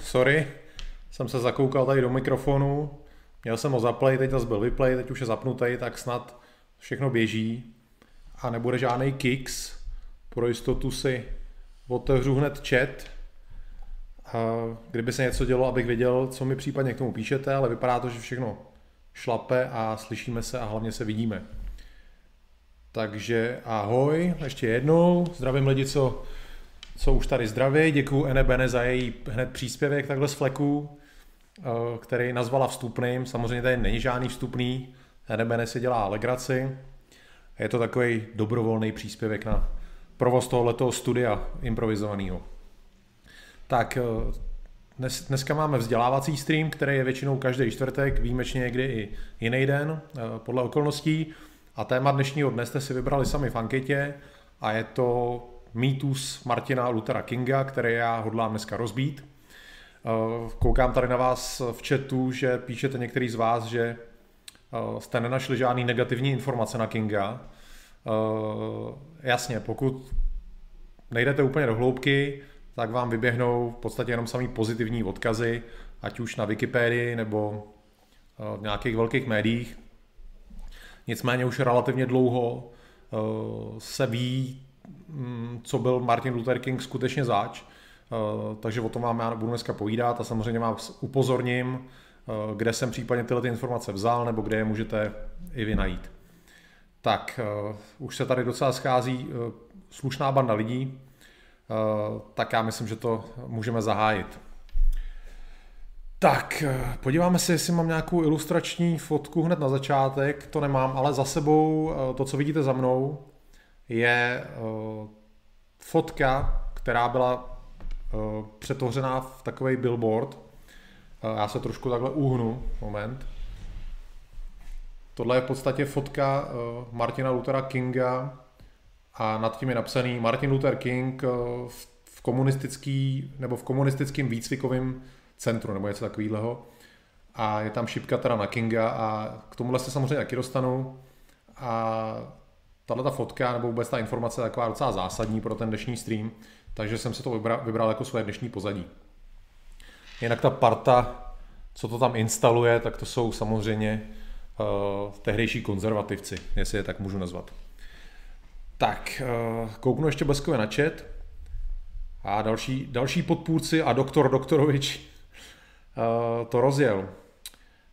sorry, jsem se zakoukal tady do mikrofonu, měl jsem ho zaplay, teď zase byl vyplay, teď už je zapnutý, tak snad všechno běží a nebude žádný kicks. Pro jistotu si otevřu hned chat, kdyby se něco dělo, abych věděl, co mi případně k tomu píšete, ale vypadá to, že všechno šlape a slyšíme se a hlavně se vidíme. Takže ahoj, ještě jednou, zdravím lidi, co co už tady zdraví. Děkuji Ene Bene za její hned příspěvek takhle z fleku, eh, který nazvala vstupným. Samozřejmě tady není žádný vstupný. Ene Bene si dělá legraci. Je to takový dobrovolný příspěvek na provoz tohoto studia improvizovaného. Tak eh, dnes, dneska máme vzdělávací stream, který je většinou každý čtvrtek, výjimečně někdy i jiný den, eh, podle okolností. A téma dnešního dne jste si vybrali sami v anketě a je to mýtus Martina Luthera Kinga, který já hodlám dneska rozbít. Eh, koukám tady na vás v chatu, že píšete některý z vás, že eh, jste nenašli žádný negativní informace na Kinga. Eh, jasně, pokud nejdete úplně do hloubky, tak vám vyběhnou v podstatě jenom samý pozitivní odkazy, ať už na Wikipedii nebo v nějakých velkých médiích. Nicméně už relativně dlouho se ví co byl Martin Luther King skutečně záč. Eh, takže o tom vám já budu dneska povídat a samozřejmě vás upozorním, eh, kde jsem případně tyhle ty informace vzal nebo kde je můžete i vy najít. Tak, eh, už se tady docela schází slušná banda lidí, tak já myslím, že to můžeme zahájit. Tak, podíváme se, jestli mám nějakou ilustrační fotku hned na začátek. To nemám, ale za sebou to, co vidíte za mnou, je uh, fotka, která byla uh, přetvořená v takový billboard. Uh, já se trošku takhle uhnu, moment. Tohle je v podstatě fotka Martina Luthera Kinga a nad tím je napsaný Martin Luther King v, v komunistický, nebo v komunistickém výcvikovém centru, nebo něco takového. A je tam šipka teda na Kinga a k tomuhle se samozřejmě taky dostanu. A tahle ta fotka nebo vůbec ta informace je taková docela zásadní pro ten dnešní stream, takže jsem se to vybral, vybral jako své dnešní pozadí. Jinak ta parta, co to tam instaluje, tak to jsou samozřejmě uh, tehdejší konzervativci, jestli je tak můžu nazvat. Tak, uh, kouknu ještě bleskově na chat. A další, další podpůrci a doktor Doktorovič uh, to rozjel.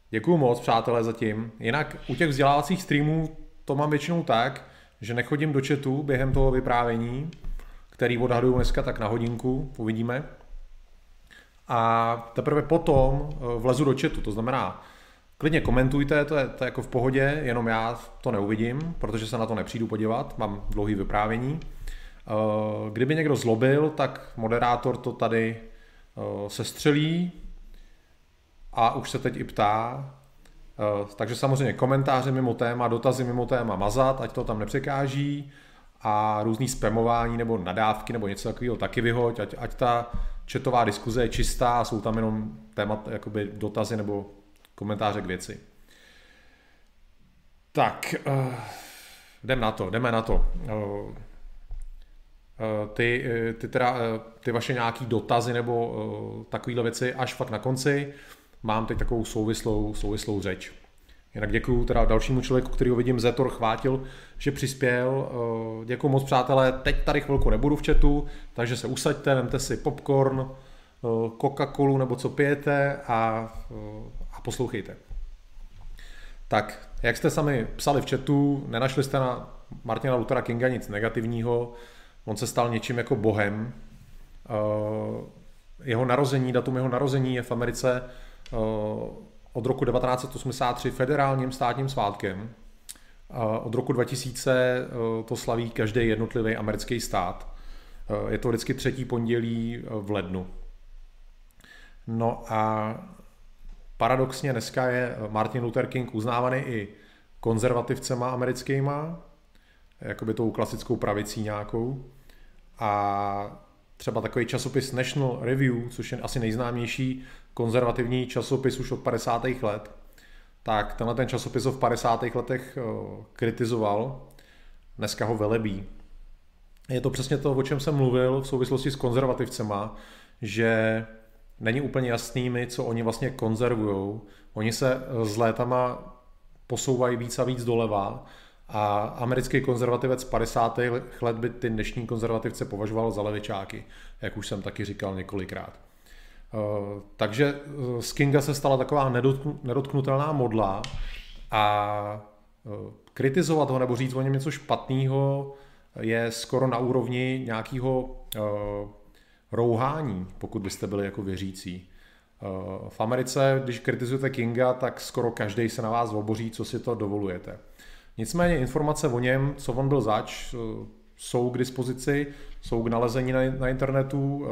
Děkuju moc, přátelé, zatím. Jinak u těch vzdělávacích streamů to mám většinou tak, že nechodím do chatu během toho vyprávění, který odhaduju dneska tak na hodinku, uvidíme. A teprve potom eh, vlezu do chatu, to znamená, klidně komentujte, to je, to je jako v pohodě, jenom já to neuvidím, protože se na to nepřijdu podívat, mám dlouhý vyprávění. Eh, kdyby někdo zlobil, tak moderátor to tady eh, sestřelí a už se teď i ptá, takže samozřejmě komentáře mimo téma, dotazy mimo téma mazat, ať to tam nepřekáží a různý spamování nebo nadávky nebo něco takového taky vyhoď, ať, ať ta četová diskuze je čistá a jsou tam jenom témat, jakoby dotazy nebo komentáře k věci. Tak, uh, jdem na to, jdeme na to. Uh, ty, ty, teda, ty vaše nějaký dotazy nebo uh, takovéhle věci až fakt na konci mám teď takovou souvislou, souvislou řeč. Jinak děkuji teda dalšímu člověku, který ho vidím, Zetor chvátil, že přispěl. Eh, děkuji moc přátelé, teď tady chvilku nebudu v chatu, takže se usaďte, vemte si popcorn, eh, Coca-Colu nebo co pijete a, eh, a poslouchejte. Tak, jak jste sami psali v chatu, nenašli jste na Martina Luthera Kinga nic negativního, on se stal něčím jako bohem. Jeho narození, datum jeho narození je v Americe od roku 1983 federálním státním svátkem. Eh, od roku 2000 eh, to slaví každý jednotlivý americký stát. Je to vždycky třetí pondělí v lednu. No a paradoxně dneska je Martin Luther King uznávaný i konzervativcema americkýma, jakoby tou klasickou pravicí nějakou. A třeba takový časopis National Review, což je asi nejznámější konzervativní časopis už od 50. let, tak tenhle ten časopis ho v 50. letech eh, kritizoval, dneska ho velebí. Je to přesně to, o čem jsem mluvil v souvislosti s konzervativcema, že není úplně jasný mi, co oni vlastně konzervují. Oni se s létama posouvají víc a víc doleva a americký konzervativec 50. let by ty dnešní konzervativce považoval za levičáky, jak už jsem taky říkal několikrát. Eh, takže z Kinga se stala taková nedotknutelná modla a eh, kritizovat ho nebo říct o něm něco špatného je skoro na úrovni nějakého eh, rouhání, pokud byste byli jako věřící. V Americe, když kritizujete Kinga, tak skoro každý se na vás oboří, co si to dovolujete. Nicméně informace o něm, co on byl zač, jsou k dispozici, jsou k nalezení na, na internetu,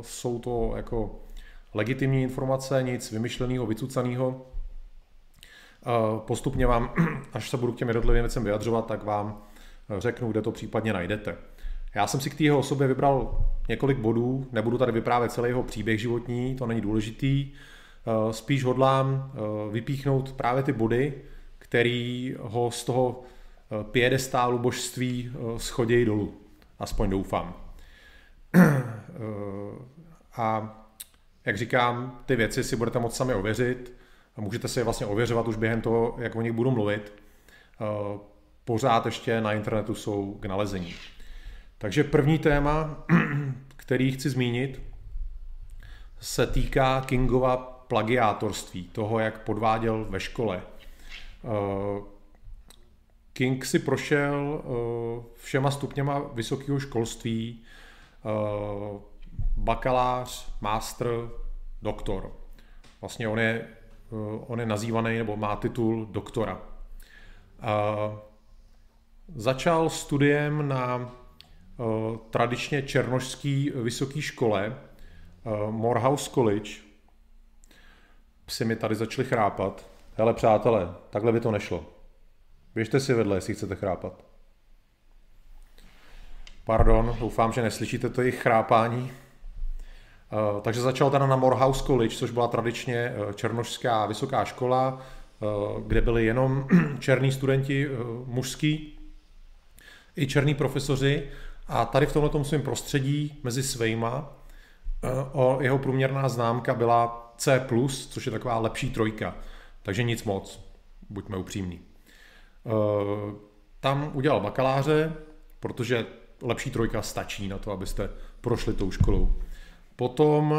jsou to jako legitimní informace, nic vymyšleného, vycucaného. Postupně vám, až se budu k těm jednotlivým věcem vyjadřovat, tak vám řeknu, kde to případně najdete. Já jsem si k té jeho osobě vybral několik bodů, nebudu tady vyprávět celý jeho příběh životní, to není důležitý. Spíš hodlám vypíchnout právě ty body, který ho z toho piedestálu božství schodějí dolů. Aspoň doufám. A jak říkám, ty věci si budete moct sami ověřit a můžete si je vlastně ověřovat už během toho, jak o nich budu mluvit. Eh, pořád ještě na internetu jsou k nalezení. Takže první téma, který chci zmínit, se týká Kingova plagiátorství, toho, jak podváděl ve škole. Eh, King si prošel eh, všema stupněma vysokého školství, bakalář, master, doktor. Vlastně on je, eh, on je nazývaný nebo má titul doktora. A začal studiem na eh, tradičně černožský vysoké škole eh, Morehouse College. Psi mi tady začali chrápat. Hele přátelé, takhle by to nešlo. Běžte si vedle, jestli chcete chrápat. Pardon, doufám, že neslyšíte to jejich chrápání. Eh, takže začal teda na Morehouse College, což byla tradičně eh, černožská vysoká škola, eh, kde byli jenom černí studenti mužský i černí profesoři. A tady v tomto svém prostředí mezi svejma jeho průměrná známka byla C+, což je taková lepší trojka. Takže nic moc, buďme upřímní. Tam udělal bakaláře, protože lepší trojka stačí na to, abyste prošli tou školou. Potom uh,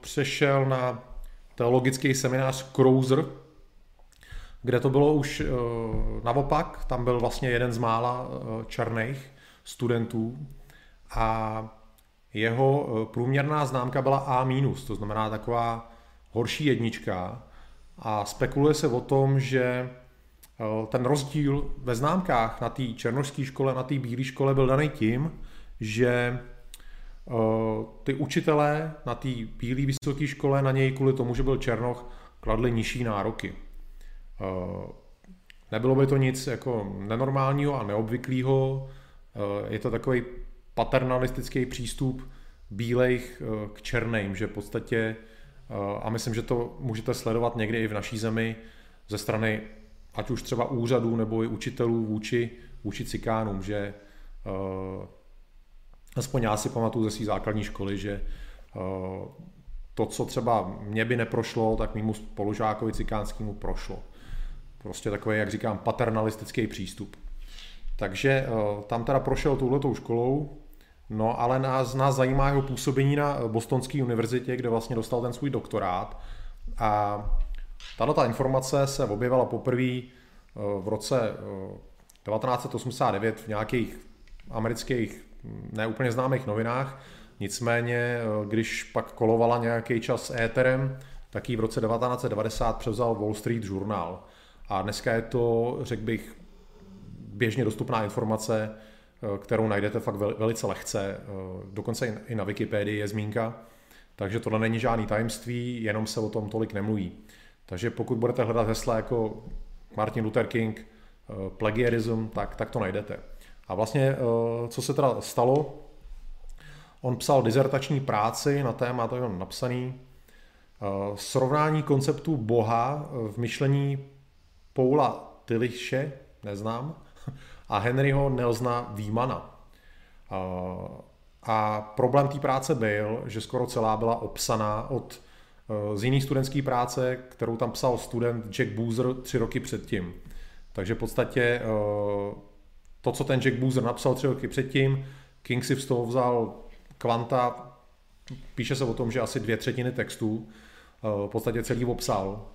přešel na teologický seminář Cruiser, kde to bylo už uh, naopak, tam byl vlastně jeden z mála uh, černých studentů. A jeho uh, průměrná známka byla A-, to znamená taková horší jednička. A spekuluje se o tom, že ten rozdíl ve známkách na té černožské škole, na té bílé škole byl daný tím, že ty učitelé na té bílé vysoké škole na něj kvůli tomu, že byl Černoch, kladli nižší nároky. Eh, nebylo by to nic jako nenormálního a neobvyklého. Eh, je to takový paternalistický přístup bílejch k černým, že v podstatě, a myslím, že to můžete sledovat někdy i v naší zemi ze strany ať už třeba úřadů nebo i učitelů vůči, vůči cikánům, že aspoň já si pamatuju ze své základní školy, že eh, to, co třeba mě by neprošlo, tak mýmu spolužákovi cikánskému prošlo. Prostě takový, jak říkám, paternalistický přístup. Takže eh, tam teda prošel touhletou školou, no ale nás, nás zajímá jeho působení na Bostonské univerzitě, kde vlastně dostal ten svůj doktorát. A tato ta informace se objevila poprvé eh, v roce 1989 v nějakých amerických neúplně známých novinách, nicméně eh, když pak kolovala nějaký čas éterem, tak ji v roce 1990 převzal Wall Street Journal. A dneska je to, řekl bych, běžně dostupná informace, eh, kterou najdete fakt velice lehce, eh, dokonce i na Wikipedii je zmínka, takže tohle není žádný tajemství, jenom se o tom tolik nemluví. Takže pokud budete hledat hesla jako Martin Luther King, plagiarism, tak, tak to najdete. A vlastně, eh, co se teda stalo, on psal dizertační práci na téma, to je napsaný, eh, srovnání konceptu Boha v myšlení Paula Tilliche, neznám, a Henryho Nelsona Výmana. Eh, A problém té práce byl, že skoro celá byla obsaná od z jiný studentské práce, kterou tam psal student Jack Boozer tři roky předtím. Takže v podstatě to, co ten Jack Boozer napsal tři roky předtím, King si z toho vzal kvanta, píše se o tom, že asi dvě třetiny textů, v podstatě celý obsal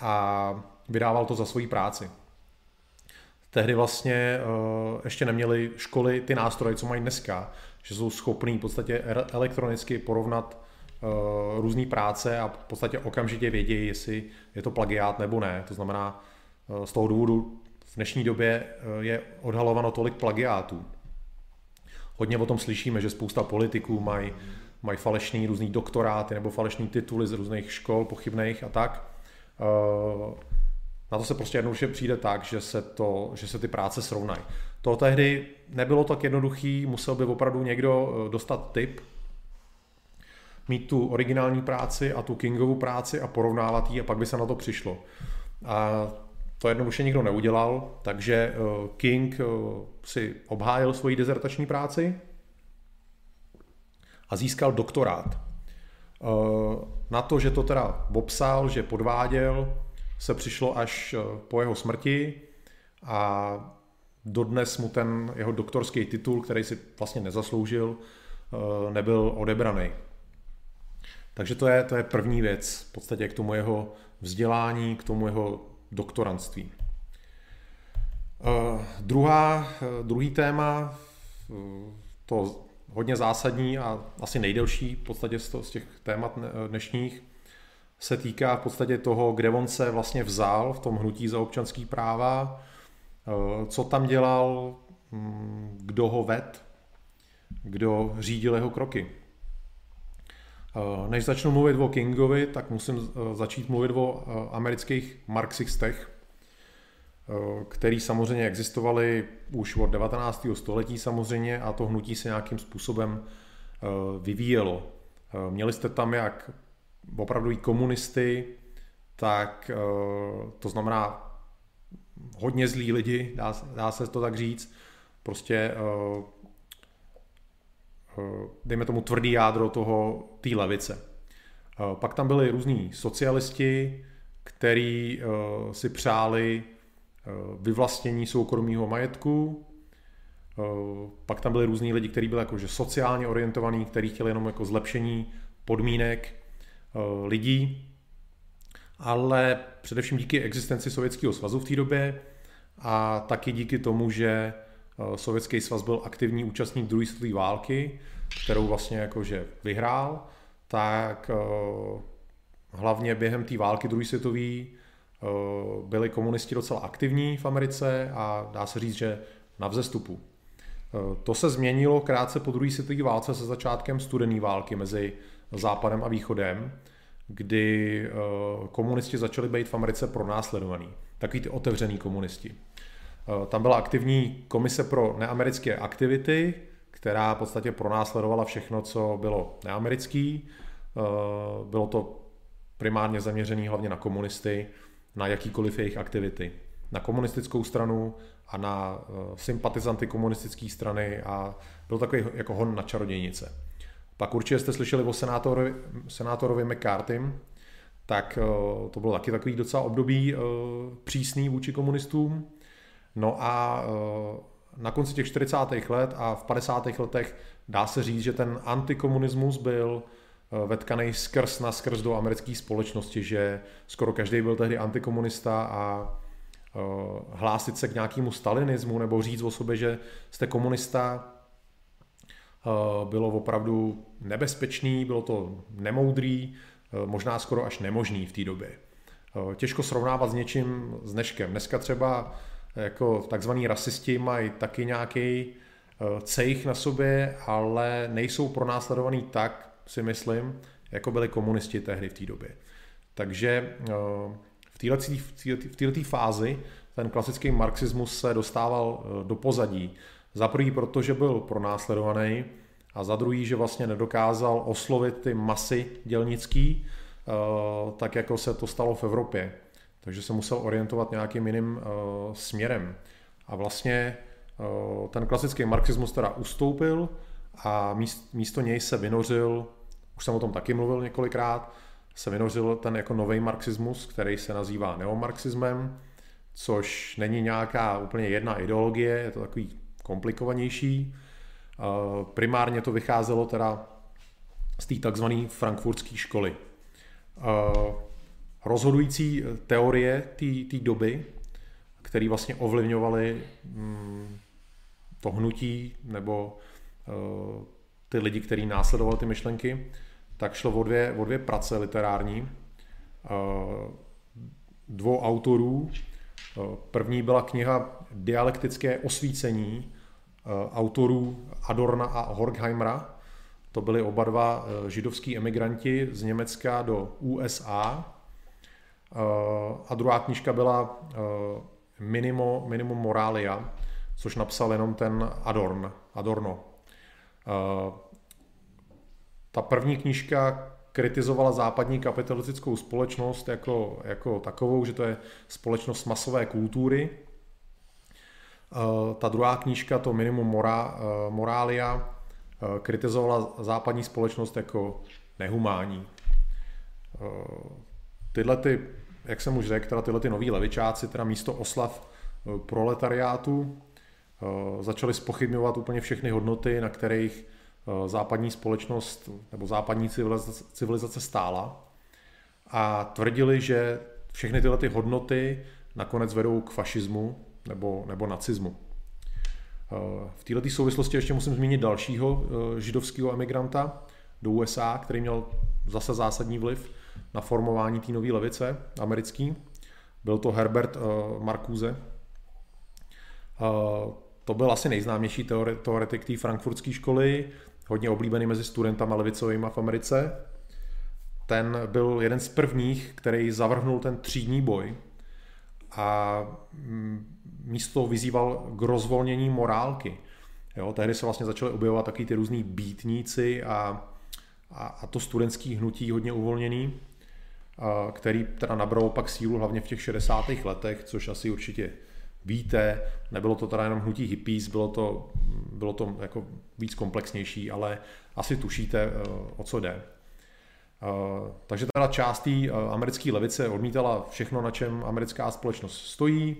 a vydával to za svoji práci. Tehdy vlastně ještě neměli školy ty nástroje, co mají dneska, že jsou schopní v podstatě elektronicky porovnat různé práce a v podstatě okamžitě vědějí, jestli je to plagiát nebo ne. To znamená, z toho důvodu v dnešní době je odhalováno tolik plagiátů. Hodně o tom slyšíme, že spousta politiků mají mají falešný různý doktoráty nebo falešný tituly z různých škol pochybných a tak. Eh, na to se prostě jednoduše přijde tak, že se, to, že se ty práce srovnají. To tehdy nebylo tak jednoduchý, musel by opravdu někdo eh, dostat tip, mít tu originální práci a tu Kingovu práci a porovnávat ji a pak by se na to přišlo. A to jednoduše nikdo neudělal, takže eh, King si obhájil svoji dezertační práci, a získal doktorát. Eh, na to, že to teda popsal, že podváděl, se přišlo až eh, po jeho smrti a dodnes mu ten jeho doktorský titul, který si vlastně nezasloužil, eh, nebyl odebraný. Takže to je, to je první věc, v podstatě k tomu jeho vzdělání, k tomu jeho doktorantství. druhá, druhý téma, to hodně zásadní a asi nejdelší v podstatě z těch témat dnešních, se týká v podstatě toho, kde on se vlastně vzal v tom hnutí za občanský práva, eh, co tam dělal, mm, kdo ho ved, kdo řídil jeho kroky. Eh, než začnu mluvit o Kingovi, tak musím eh, začít mluvit o amerických marxistech, Eh, který samozřejmě existovaly už od 19. století samozřejmě a to hnutí se nějakým způsobem eh, vyvíjelo. Eh, měli jste tam jak opravdu i komunisty, tak to znamená hodně zlí lidi, dá, dá se to tak říct, prostě dejme tomu tvrdý jádro toho té levice. Pak tam byli různí socialisti, který si přáli Eh, vyvlastnění soukromého majetku, eh, pak tam byli různí lidi, kteří byli jakože sociálně orientovaní, kteří chtěli jenom jako zlepšení podmínek eh, lidí, ale především díky existenci Sovětského svazu v té době a taky díky tomu, že Sovětský svaz byl aktivní účastník druhé světové války, kterou vlastně jakože vyhrál, tak hlavně během té války druhé světové Eh, byli komunisti docela aktivní v Americe a dá se říct, že na vzestupu. Eh, to se změnilo krátce po druhé světové válce se začátkem studené války mezi Západem a Východem, kdy eh, komunisti začali být v Americe pronásledovaní. Takový ty otevřený komunisti. Tam byla aktivní komise pro neamerické aktivity, která v podstatě pronásledovala všechno, co bylo neamerický. Bylo to primárně zaměřené hlavně na komunisty na jakýkoliv jejich aktivity. Na komunistickou stranu a na uh, sympatizanty komunistické strany a byl takový jako hon na čarodějnice. Pak určitě jste slyšeli o senátorovi, senátorovi McCartym, tak to bylo taky takový docela období přísný vůči komunistům. No a na konci těch 40. let a v 50. letech dá se říct, že ten antikomunismus byl Eh, vetkaný skrz na skrz do americké společnosti, že skoro každý byl tehdy antikomunista a eh, hlásit se k nějakému stalinismu nebo říct o sobě, že jste komunista, eh, bylo opravdu nebezpečný, bylo to nemoudrý, možná skoro až nemožný v té době. Těžko srovnávat s něčím s dneškem. Dneska třeba jako takzvaní rasisti mají taky nějaký cejch na sobě, ale nejsou pronásledovaný tak, si myslím, jako byli komunisti tehdy v té době. Takže eh, v této fázi ten klasický marxismus se dostával eh, do pozadí. Za prvý, protože byl pronásledovaný a za druhý, že vlastně nedokázal oslovit ty masy dělnický, eh, tak jako se to stalo v Evropě. Takže se musel orientovat nějakým jiným směrem. A vlastně ten klasický marxismus teda ustoupil a místo něj se vynořil, už jsem o tom taky mluvil několikrát, se vynořil ten jako nový marxismus, který se nazývá neomarxismem, což není nějaká úplně jedna ideologie, je to takový komplikovanější. Primárně to vycházelo teda z té takzvané frankfurtské školy. Rozhodující teorie té doby, které vlastně ovlivňovaly mm, to hnutí nebo uh, ty lidi, kteří následovali ty myšlenky, tak šlo o dvě, o dvě prace literární uh, dvou autorů. První byla kniha Dialektické osvícení autorů Adorna a Horkheimera. To byli oba dva židovský emigranti z Německa do USA. A druhá knižka byla Minimo, Minimum Moralia, což napsal jenom ten Adorn, Adorno. Eh, ta první knížka kritizovala západní kapitalistickou společnost jako, jako takovou, že to je společnost masové kultury. Eh, ta druhá knížka, to Minimum Mora, eh, Moralia, kritizovala západní společnost jako nehumání. Tyhle ty, jak jsem už řekl, teda tyhle ty noví levičáci, teda místo oslav proletariátu, Eh, začali spochybňovat úplně všechny hodnoty, na kterých eh, západní společnost nebo západní civilizace, civilizace stála a tvrdili, že všechny tyhle ty hodnoty nakonec vedou k fašismu nebo, nebo nacismu. Eh, v této souvislosti ještě musím zmínit dalšího židovského emigranta do USA, který měl zase zásadní vliv na formování té nové levice americký. Byl to Herbert Marcuse. To byl asi nejznámější teoretik té frankfurtské školy, hodně oblíbený mezi studentama levicovými v Americe. Ten byl jeden z prvních, který zavrhnul ten třídní boj a mm, místo vyzýval k rozvolnění morálky. Jo, tehdy se vlastně začaly objevovat taky ty různý býtníci a, a, a to studentský hnutí hodně uvolněný, který teda nabral pak sílu hlavně v těch 60. letech, což asi určitě víte, nebylo to teda jenom hnutí hippies, bylo to, bylo to jako víc komplexnější, ale asi tušíte, eh, o co jde. Eh, takže teda část té eh, americké levice odmítala všechno, na čem americká společnost stojí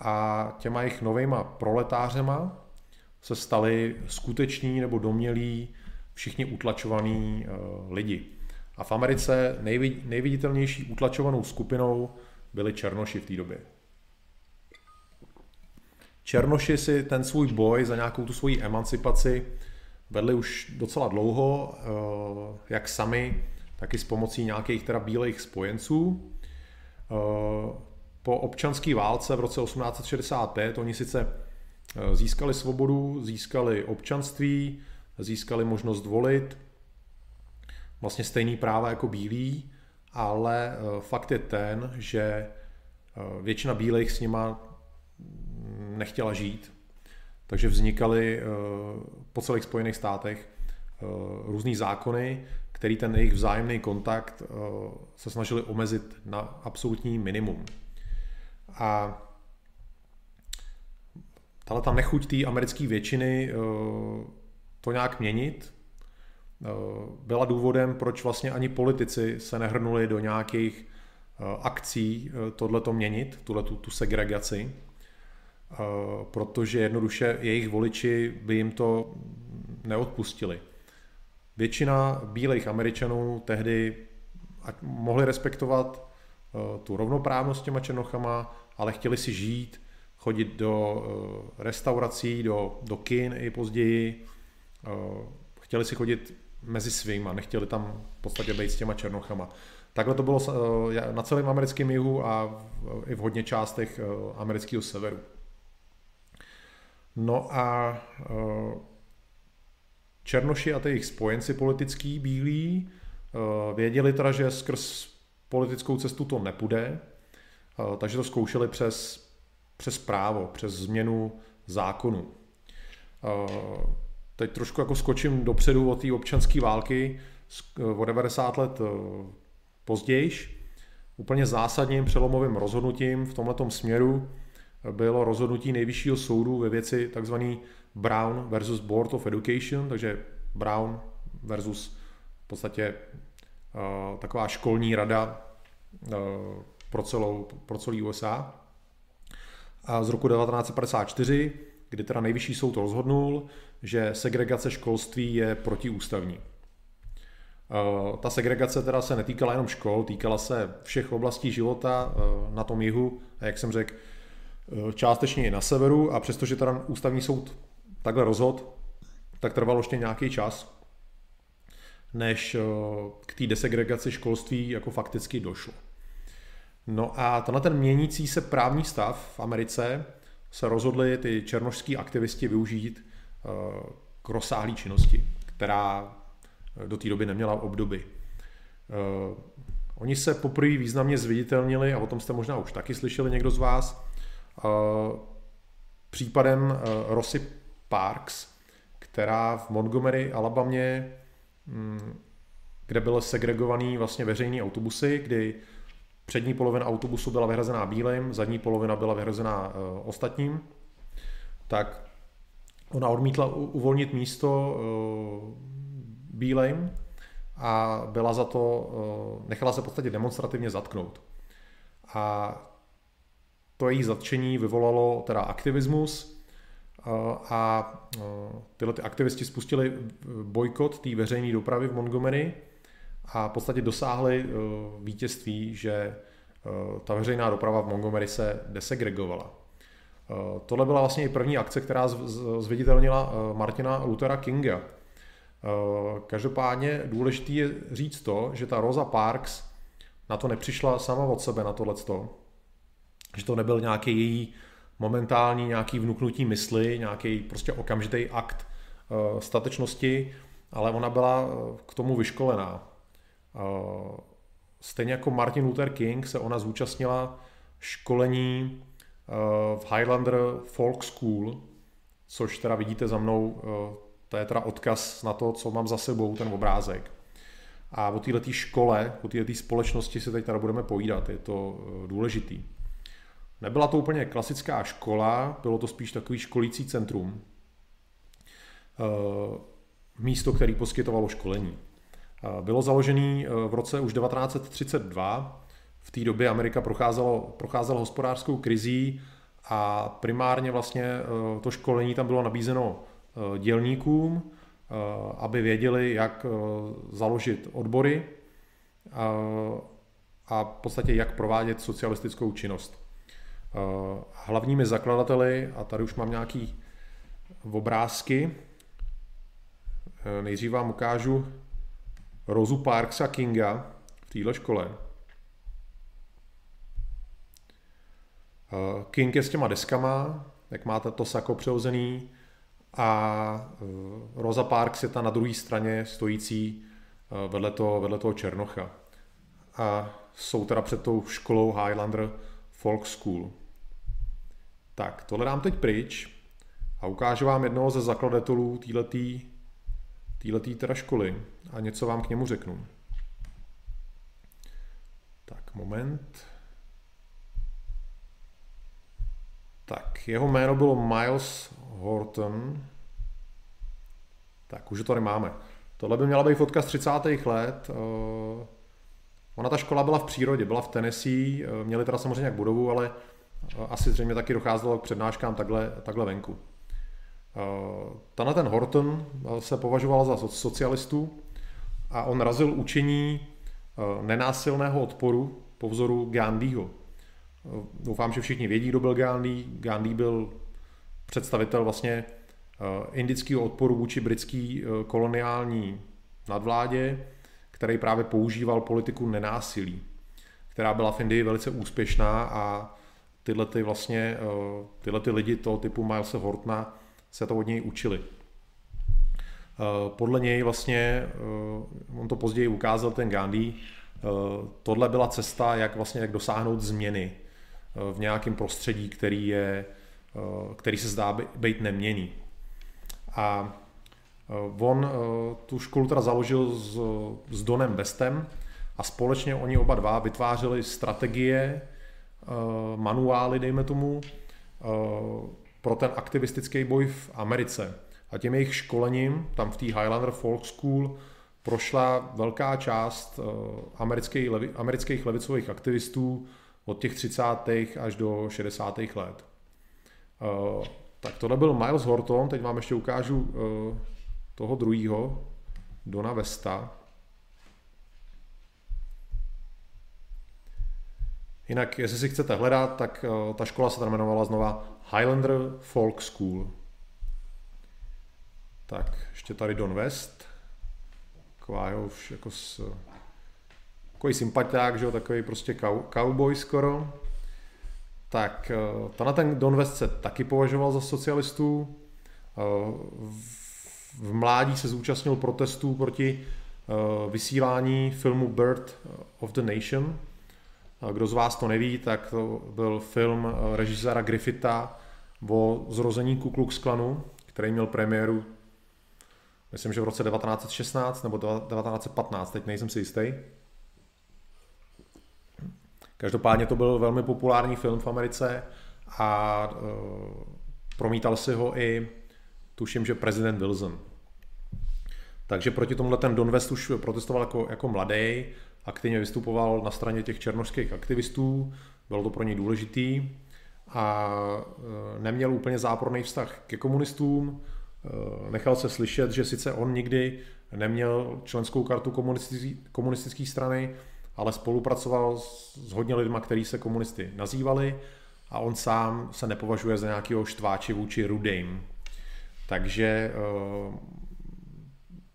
a těma jejich novejma proletářema se stali skuteční nebo domělí všichni utlačovaní lidi. A v Americe nejviditelnější utlačovanou skupinou byli černoši v té době. Černoši si ten svůj boj za nějakou tu svoji emancipaci vedli už docela dlouho, eh, jak sami, tak i s pomocí nějakých teda bílých spojenců. Eh, po občanské válce v roce 1865 oni sice eh, získali svobodu, získali občanství, získali možnost volit, vlastně stejný práva jako bílí, ale fakt je ten, že většina bílých s nima nechtěla žít. Takže vznikaly eh, po celých Spojených státech eh, různý zákony, který ten jejich vzájemný kontakt eh, se snažili omezit na absolutní minimum. A tahle ta nechuť té americké většiny to nějak měnit byla důvodem, proč vlastně ani politici se nehrnuli do nějakých akcí tohleto měnit, tuhle tu, segregaci. Eh, protože jednoduše jejich voliči by jim to neodpustili. Většina bílých Američanů tehdy mohli respektovat eh, tu rovnoprávnost s těma černochama, ale chtěli si žít, chodit do eh, restaurací, do, do kin i později, chtěli si chodit mezi svýma, nechtěli tam v podstatě být s těma černochama. Takhle to bylo na celém americkém jihu a i v hodně částech amerického severu. No a eh, Černoši a jejich spojenci politický bílí eh, věděli teda, že skrz politickou cestu to nepůjde, eh, takže to zkoušeli přes, přes právo, přes změnu zákonu. Teď trošku jako skočím dopředu od té občanské války o 90 let později. Úplně zásadním přelomovým rozhodnutím v tomto směru bylo rozhodnutí nejvyššího soudu ve věci tzv. Brown versus Board of Education, takže Brown versus v podstatě taková školní rada pro, celou, pro celý USA. A z roku 1954, kdy teda nejvyšší soud rozhodnul, že segregace školství je protiústavní. Uh, ta segregace teda se netýkala jenom škol, týkala se všech oblastí života uh, na tom jihu, a jak jsem řekl, uh, částečně i na severu a přestože teda ústavní soud takhle rozhod, tak trvalo ještě nějaký čas, než k té desegregaci školství jako fakticky došlo. No a tenhle ten měnící se právní stav v Americe se rozhodli ty černožský aktivisti využít k rozsáhlé činnosti, která do té doby neměla obdoby. Oni se poprvé významně zviditelnili, a o tom jste možná už taky slyšeli někdo z vás, případem Rosy Parks, která v Montgomery, Alabamě, mm, kde byly segregovaný vlastně veřejný autobusy, kdy přední polovina autobusu byla vyhrazená bílým, zadní polovina byla vyhrazená ostatním, tak ona odmítla uvolnit místo uh, bílým a byla za to, uh, nechala se v podstatě demonstrativně zatknout. A to její zatčení vyvolalo teda aktivismus, a tyhle ty aktivisti spustili bojkot té veřejné dopravy v Montgomery a v podstatě dosáhli vítězství, že ta veřejná doprava v Montgomery se desegregovala. E, tohle byla vlastně i první akce, která zviditelnila Martina Luthera Kinga. Každopádně důležité je říct to, že ta Rosa Parks na to nepřišla sama od sebe, na tohleto, že to nebyl nějaký její momentální nějaký vnuknutí mysli, nějaký prostě okamžitý akt statečnosti, ale ona byla eh, k tomu vyškolená. Stejně jako Martin Luther King se ona zúčastnila školení v Highlander Folk School, což teda vidíte za mnou, uh, to je teda odkaz na to, co mám za sebou, ten obrázek. A o této škole, o této společnosti si teď teda budeme povídat, je to důležitý. Nebyla to úplně klasická škola, bylo to spíš takový školící centrum. Eh, místo, který poskytovalo školení. Eh, bylo založený eh, v roce už 1932. V té době Amerika procházela, procházela hospodářskou krizí a primárně vlastně to školení tam bylo nabízeno dělníkům, aby věděli, jak založit odbory a v podstatě jak provádět socialistickou činnost. Eh, hlavními zakladateli, a tady už mám nějaký obrázky, eh, nejdřív vám ukážu Rozu Parksa Kinga v téhle škole. King je s těma deskama, jak máte to sako přehozený, a Rosa Parks je ta na druhé straně stojící vedle toho, vedle toho Černocha. A jsou teda před tou školou Highlander Folk School. Tak, tohle dám teď pryč a ukážu vám jednoho ze zakladatelů této týhletý teda školy a něco vám k němu řeknu. Tak, moment. Tak, jeho jméno bylo Miles Horton. Tak, už to tady máme. Tohle by měla být fotka z 30. let. Eh, ona ta škola byla v přírodě, byla v Tennessee, eh, měli teda samozřejmě jak budovu, ale asi zřejmě taky docházelo k přednáškám takhle, takhle venku. Eh, tenhle ten Horton eh, se považoval za socialistu a on razil učení eh, nenásilného odporu po vzoru Gandhiho. Doufám, že všichni vědí, kdo byl Gandhi. Gandhi byl představitel vlastně indického odporu vůči britský koloniální nadvládě, který právě používal politiku nenásilí, která byla v Indii velice úspěšná a tyhle ty vlastně, eh, tyhle ty lidi toho typu Milesa Hortna se to od něj učili. Eh, podle něj vlastně, eh, on to později ukázal, ten Gandhi, tohle byla cesta, jak vlastně jak dosáhnout změny v nějakém prostředí, který, je, který se zdá být neměný. A on tu školu teda založil s, s Donem Bestem a společně oni oba dva vytvářeli strategie, Eh, manuály, dejme tomu, eh, pro ten aktivistický boj v Americe. A tím jejich školením, tam v té Highlander Folk School, prošla velká část amerických, amerických levicových aktivistů od těch 30. až do 60. let. Tak tohle byl Miles Horton, teď vám ještě ukážu toho druhého, Dona Vesta. Jinak, jestli si chcete hledat, tak uh, ta škola se tam jmenovala znova Highlander Folk School. Tak, ještě tady Don West. Taková už jako s, takový sympatiák, že jo, takový prostě cow, cowboy skoro. Tak, uh, tenhle ten Don West se taky považoval za socialistů. Uh, v mládí se zúčastnil protestů proti vysílání filmu Bird of the Nation, kdo z vás to neví, tak to byl film eh, režiséra Griffitha o zrození Ku Klux Klanu, který měl premiéru, myslím, že v roce 1916 nebo 1915, teď nejsem si jistý. Každopádně to byl velmi populární film v Americe a uh, promítal si ho i, tuším, že prezident Wilson. Takže proti tomuhle ten Don West už protestoval jako, jako mladý aktivně vystupoval na straně těch černožských aktivistů, bylo to pro něj důležitý a e, neměl úplně záporný vztah ke komunistům, e, nechal se slyšet, že sice on nikdy neměl členskou kartu komunistické strany, ale spolupracoval s hodně lidma, kteří se komunisty nazývali a on sám se nepovažuje za nějakého štváče vůči rudým. Takže e,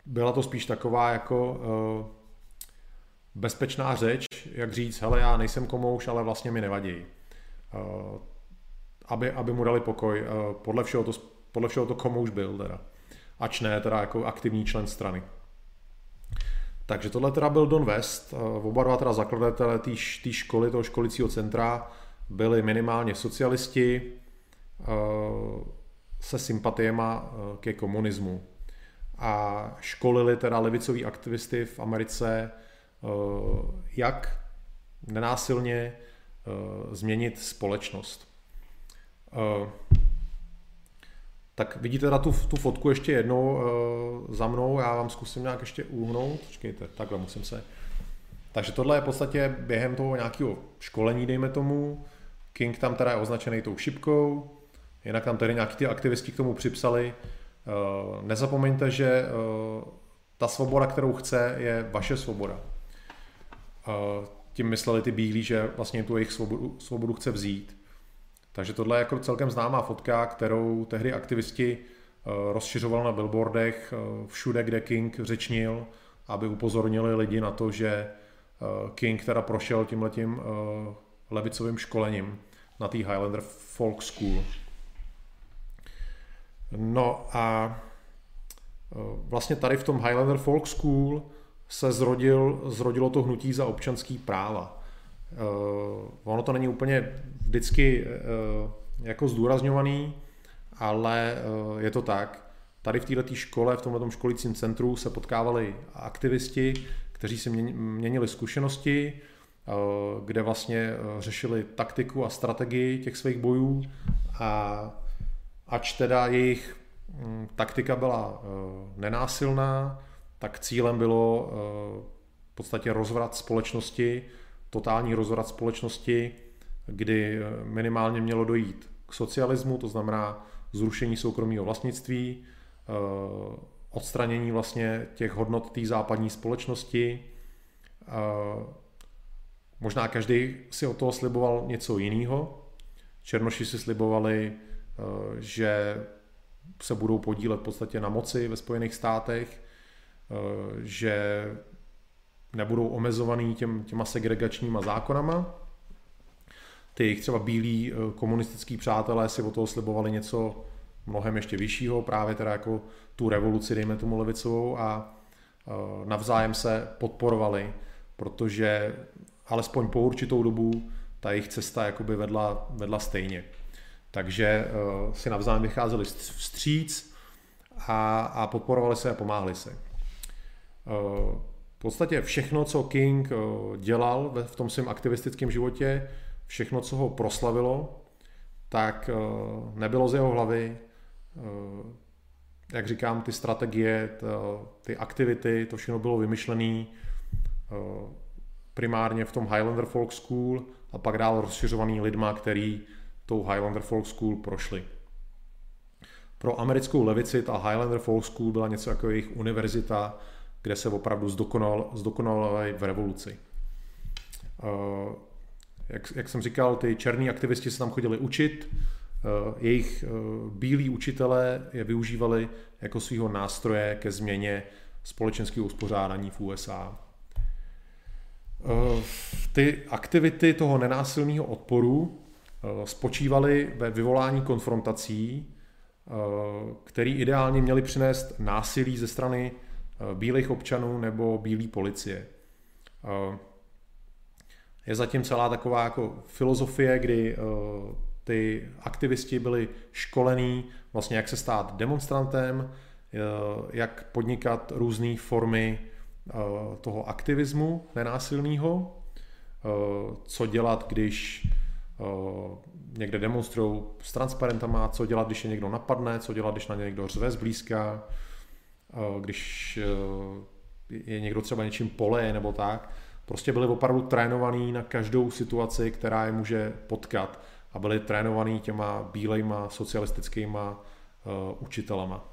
byla to spíš taková jako bezpečná řeč, jak říct, hele, já nejsem komouš, ale vlastně mi nevadí. Uh, aby, aby mu dali pokoj. Podle, všeho to, podle všeho to komouš byl teda. Ač ne, teda jako aktivní člen strany. Takže tohle teda byl Don West, uh, oba dva teda zakladatelé té školy, toho školicího centra, byli minimálně socialisti se sympatiema ke komunismu. A školili teda levicový aktivisty v Americe Eh, jak nenásilně eh, změnit společnost. Tak vidíte na tu, tu fotku ještě jednou za mnou, já vám zkusím nějak ještě uhnout, počkejte, takhle musím se. Takže tohle je v podstatě během toho nějakého školení, dejme tomu. King tam teda je označený tou šipkou, jinak tam tedy nějaký ty aktivisti k tomu připsali. Nezapomeňte, že ta svoboda, kterou chce, je vaše svoboda tím mysleli ty bílí, že vlastně tu jejich svobodu, svobodu chce vzít. Takže tohle je jako celkem známá fotka, kterou tehdy aktivisti eh, rozšiřoval na billboardech eh, všude, kde King řečnil, aby upozornili lidi na to, že eh, King teda prošel tímhletím levicovým školením na té Highlander Folk School. No a vlastně tady v tom Highlander Folk School se zrodil, zrodilo to hnutí za občanský práva. Uh, ono to není úplně vždycky uh, jako zdůrazňovaný, ale uh, je to tak. Tady v této škole, v tomto školicím centru se potkávali aktivisti, kteří si měnili zkušenosti, kde vlastně řešili taktiku a strategii těch svých bojů a ač teda jejich mm, taktika byla nenásilná, tak cílem bylo eh, v podstatě rozvrat společnosti, totální rozvrat společnosti, kdy eh, minimálně mělo dojít k socialismu, to znamená zrušení soukromého vlastnictví, eh, odstranění vlastně těch hodnot té západní společnosti. Možná každý si od toho sliboval něco jiného. Černoši si slibovali, že se budou podílet v podstatě na moci ve Spojených státech, Eh, že nebudou omezovaný těm, těma segregačníma zákonama. Ty jejich třeba bílí eh, komunistický přátelé si o toho slibovali něco mnohem ještě vyššího, právě teda jako tu revoluci, dejme tomu levicovou a eh, navzájem se podporovali, protože alespoň po určitou dobu ta jejich cesta jakoby vedla, vedla stejně. Takže si navzájem vycházeli vstříc a, a podporovali se a pomáhali se. V podstatě všechno, co King eh, dělal v tom svém aktivistickém životě, všechno, co ho proslavilo, tak nebylo z jeho hlavy. Jak říkám, ty strategie, ty aktivity, to všechno bylo vymyšlené primárně v tom Highlander Folk School a pak dál rozšiřovaný lidma, který tou Highlander Folk School prošli. Pro americkou levici ta Highlander Folk School byla něco jako jejich univerzita, kde se opravdu zdokonal, zdokonalovali v revoluci. Uh, jak, jak jsem říkal, ty černí aktivisti se tam chodili učit, uh, jejich uh, bílí učitelé je využívali jako svého nástroje ke změně společenského uspořádání v USA. Ty aktivity toho nenásilného odporu spočívaly ve vyvolání konfrontací, který ideálně měly přinést násilí ze strany bílých občanů nebo bílé policie. Je zatím celá taková jako filozofie, kdy ty aktivisti byli školení vlastně jak se stát demonstrantem, jak podnikat různé formy toho aktivismu nenásilného, co dělat, když někde demonstrují s transparentama, co dělat, když je někdo napadne, co dělat, když na ně někdo řve zblízka, když je někdo třeba něčím pole nebo tak. Prostě byli opravdu trénovaní na každou situaci, která je může potkat a byli trénovaní těma bílejma socialistickýma uh, učitelama.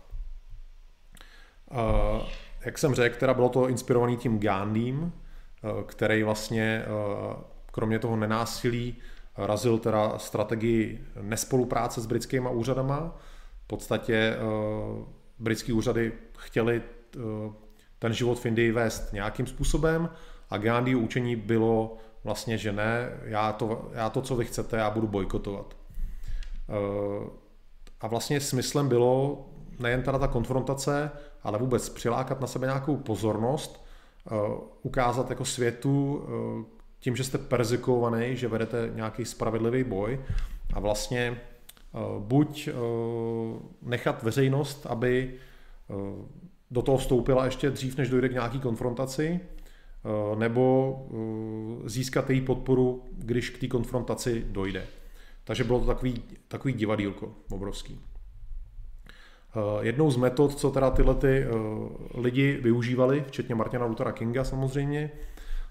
Jak jsem řekl, teda bylo to inspirovaný tím Gandhim, který vlastně kromě toho nenásilí razil teda strategii nespolupráce s britskými úřadama. V podstatě uh, britské úřady chtěli uh, ten život v Indii vést nějakým způsobem a Gandhi učení bylo vlastně, že ne, já to, já to, co vy chcete, já budu bojkotovat. Uh, a vlastně smyslem bylo nejen teda ta konfrontace, ale vůbec přilákat na sebe nějakou pozornost, ukázat jako světu, tím, že jste perzekovaný, že vedete nějaký spravedlivý boj a vlastně buď nechat veřejnost, aby do toho vstoupila ještě dřív, než dojde k nějaký konfrontaci, nebo získat její podporu, když k té konfrontaci dojde. Takže bylo to takový, takový divadílko obrovský. Jednou z metod, co teda tyhle ty lidi využívali, včetně Martina Luthera Kinga samozřejmě,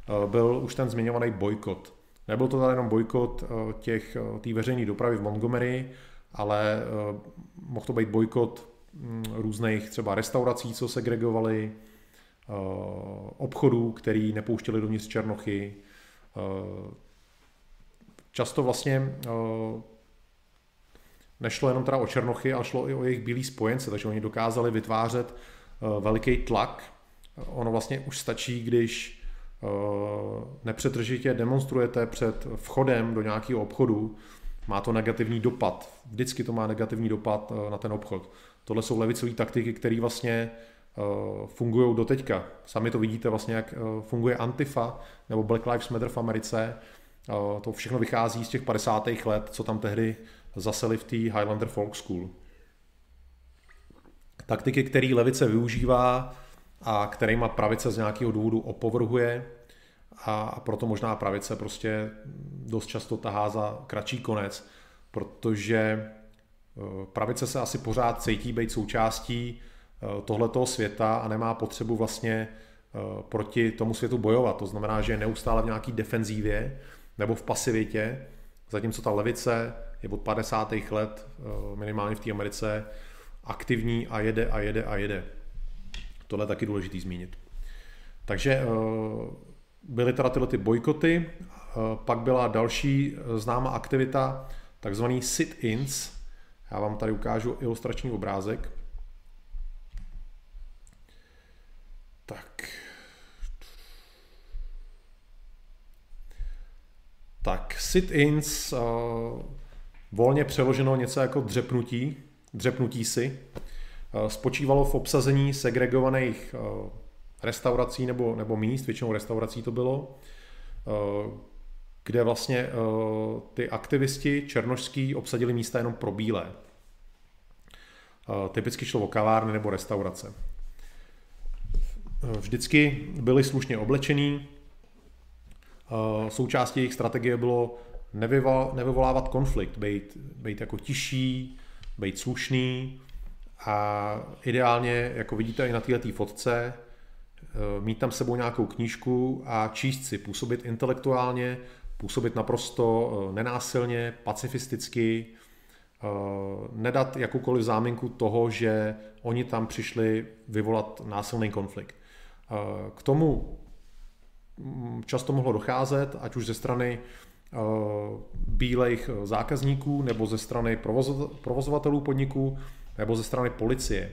Eh, byl už ten zmiňovaný bojkot. Nebyl to tady jenom bojkot eh, těch eh, té veřejné dopravy v Montgomery, ale mohl to být bojkot různých třeba restaurací, co segregovali, obchodů, který nepouštěli dovnitř Černochy. Často vlastně nešlo jenom teda o Černochy, ale šlo i o jejich bílý spojence, takže oni dokázali vytvářet veliký tlak. Ono vlastně už stačí, když Eh, nepřetržitě demonstrujete před vchodem do nějakého obchodu, má to negativní dopad. Vždycky to má negativní dopad eh, na ten obchod. Tohle jsou levicové taktiky, které vlastně eh, fungují do teďka. Sami to vidíte vlastně, jak funguje Antifa nebo Black Lives Matter v Americe. To všechno vychází z těch 50. let, co tam tehdy zaseli v té Highlander Folk School. Taktiky, které levice využívá, a kterýma pravice z nějakého důvodu opovrhuje a proto možná pravice prostě dost často tahá za kratší konec, protože eh, pravice se asi pořád cítí být součástí eh, tohletoho světa a nemá potřebu vlastně eh, proti tomu světu bojovat. To znamená, že je neustále v nějaký defenzívě nebo v pasivitě, zatímco ta levice je od 50. let minimálně v té Americe aktivní a jede a jede a jede. Tohle je taky důležitý zmínit. Takže eh, byly teda tyhle ty bojkoty, eh, pak byla další eh, známá aktivita, takzvaný sit-ins. Já vám tady ukážu ilustrační obrázek. Tak. Tak, sit-ins, volně přeloženo něco jako dřepnutí, dřepnutí si. Eh, spočívalo v obsazení segregovaných eh, restaurací nebo, nebo míst, většinou restaurací to bylo, kde vlastně ty aktivisti černožský obsadili místa jenom pro bílé. Typicky šlo o kavárny nebo restaurace. Vždycky byli slušně oblečení. Součástí jejich strategie bylo nevyvolávat konflikt, být, být jako tiší, být slušný a ideálně, jako vidíte i na této fotce, eh, mít tam sebou nějakou knížku a číst si, působit intelektuálně, působit naprosto eh, nenásilně, pacifisticky, eh, nedat jakoukoliv záminku toho, že oni tam přišli vyvolat násilný konflikt. K tomu mm, často mohlo docházet, ať už ze strany bílejch zákazníků nebo ze strany provozovatelů podniků, nebo ze strany policie.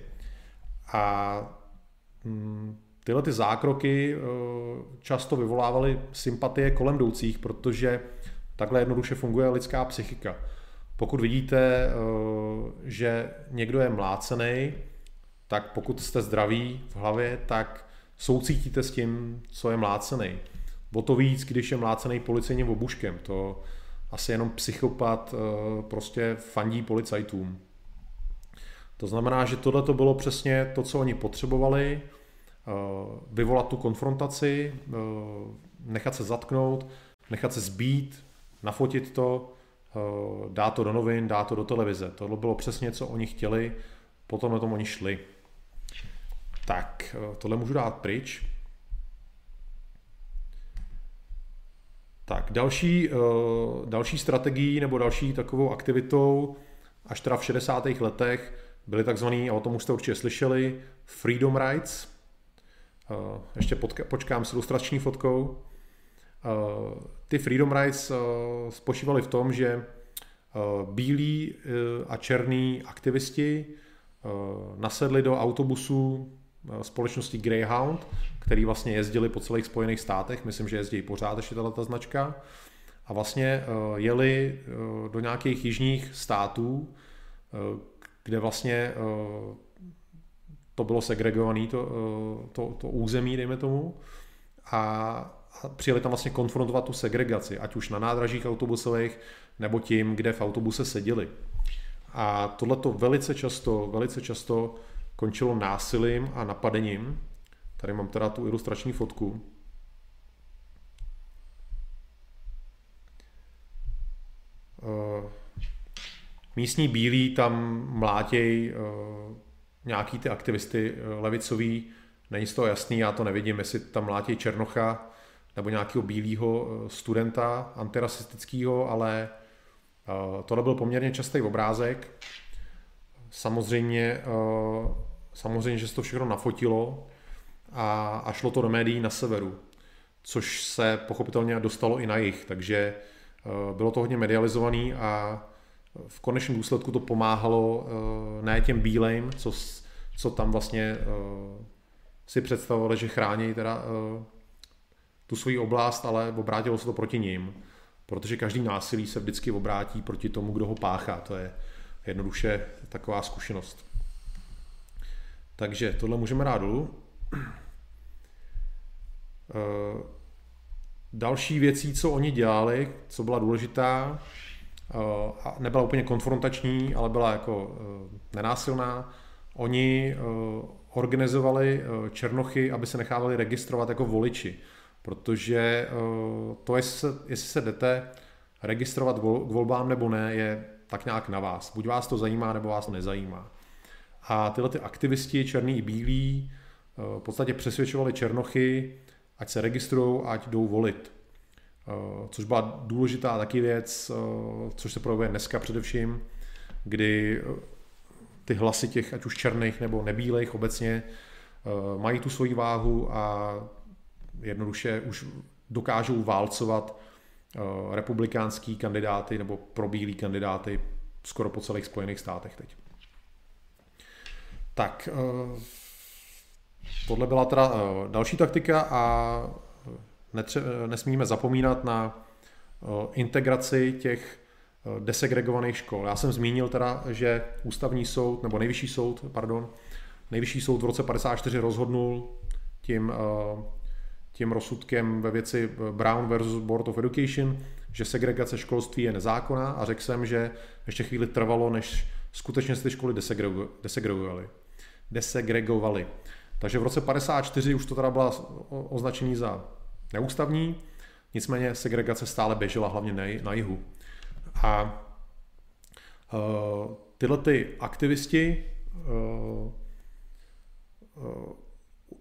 A mm, tyhle ty zákroky eh, často vyvolávaly sympatie kolem jdoucích, protože takhle jednoduše funguje lidská psychika. Pokud vidíte, eh, že někdo je mlácený, tak pokud jste zdraví v hlavě, tak soucítíte s tím, co je mlácený. O to víc, když je mlácený policejním obuškem. To asi jenom psychopat eh, prostě fandí policajtům. To znamená, že tohle to bylo přesně to, co oni potřebovali, vyvolat tu konfrontaci, eh, nechat se zatknout, nechat se zbít, nafotit to, eh, dát to do novin, dát to do televize. Tohle bylo přesně, co oni chtěli, potom na tom oni šli. Tak, tohle můžu dát pryč. Tak, další, další strategií nebo další takovou aktivitou, až teda v 60. letech, byli takzvaný, a o tom už jste určitě slyšeli, Freedom Rights. Eh, ještě počkám s ilustrační fotkou. Eh, ty Freedom Rights eh, spočívaly v tom, že bílí a černí aktivisti nasedli do autobusu společnosti Greyhound, který vlastně jezdili po celých Spojených státech, myslím, že jezdí pořád ještě tato značka, a vlastně jeli do nějakých jižních států, kde vlastně to bylo segregované, to, eh, to, to území, dejme tomu, a, a přijeli tam vlastně konfrontovat tu segregaci, ať už na nádražích autobusových, nebo tím, kde v autobuse seděli. A tohle to velice často, velice často končilo násilím a napadením. Tady mám teda tu ilustrační fotku. Uh, místní bílí tam mlátěj uh, nějaký ty aktivisty uh, levicový, není z toho jasný, já to nevidím, jestli tam mlátěj Černocha nebo nějakého bílého uh, studenta antirasistického, ale uh, tohle byl poměrně častý obrázek. Samozřejmě, samozřejmě, že se to všechno nafotilo a, a šlo to do médií na severu, což se pochopitelně dostalo i na jich, takže bylo to hodně medializovaný a v konečném důsledku to pomáhalo eh, ne těm bílejm, co, co tam vlastně eh, si představovali, že chrání teda eh, tu svoji oblast, ale obrátilo se to proti ním, protože každý násilí se vždycky obrátí proti tomu, kdo ho páchá. To je jednoduše taková zkušenost. Takže tohle můžeme dát dolů. Další věcí, co oni dělali, co byla důležitá, a nebyla úplně konfrontační, ale byla jako eh, nenásilná. Oni eh, organizovali černochy, aby se nechávali registrovat jako voliči, protože to, jestli se, jestli se jdete registrovat k volbám nebo ne, je tak nějak na vás. Buď vás to zajímá, nebo vás to nezajímá. A tyhle ty aktivisti, černý i bílí, v podstatě přesvědčovali černochy, ať se registrují, ať jdou volit. Eh, což byla důležitá taky věc, eh, což se projevuje dneska především, kdy eh, ty hlasy těch, ať už černých nebo nebílejch obecně, mají tu svoji váhu a jednoduše už dokážou válcovat republikánský kandidáty nebo probílí kandidáty skoro po celých Spojených státech teď. Tak, tohle byla teda další taktika a netře- nesmíme zapomínat na integraci těch desegregovaných škol. Já jsem zmínil teda, že ústavní soud, nebo nejvyšší soud, pardon, nejvyšší soud v roce 54 rozhodnul tím, tím rozsudkem ve věci Brown versus Board of Education, že segregace školství je nezákonná a řekl jsem, že ještě chvíli trvalo, než skutečně se ty školy desegregovaly. desegregovaly. Takže v roce 54 už to teda byla označení za neústavní. Nicméně segregace stále běžela hlavně na jihu. A tyhle ty aktivisti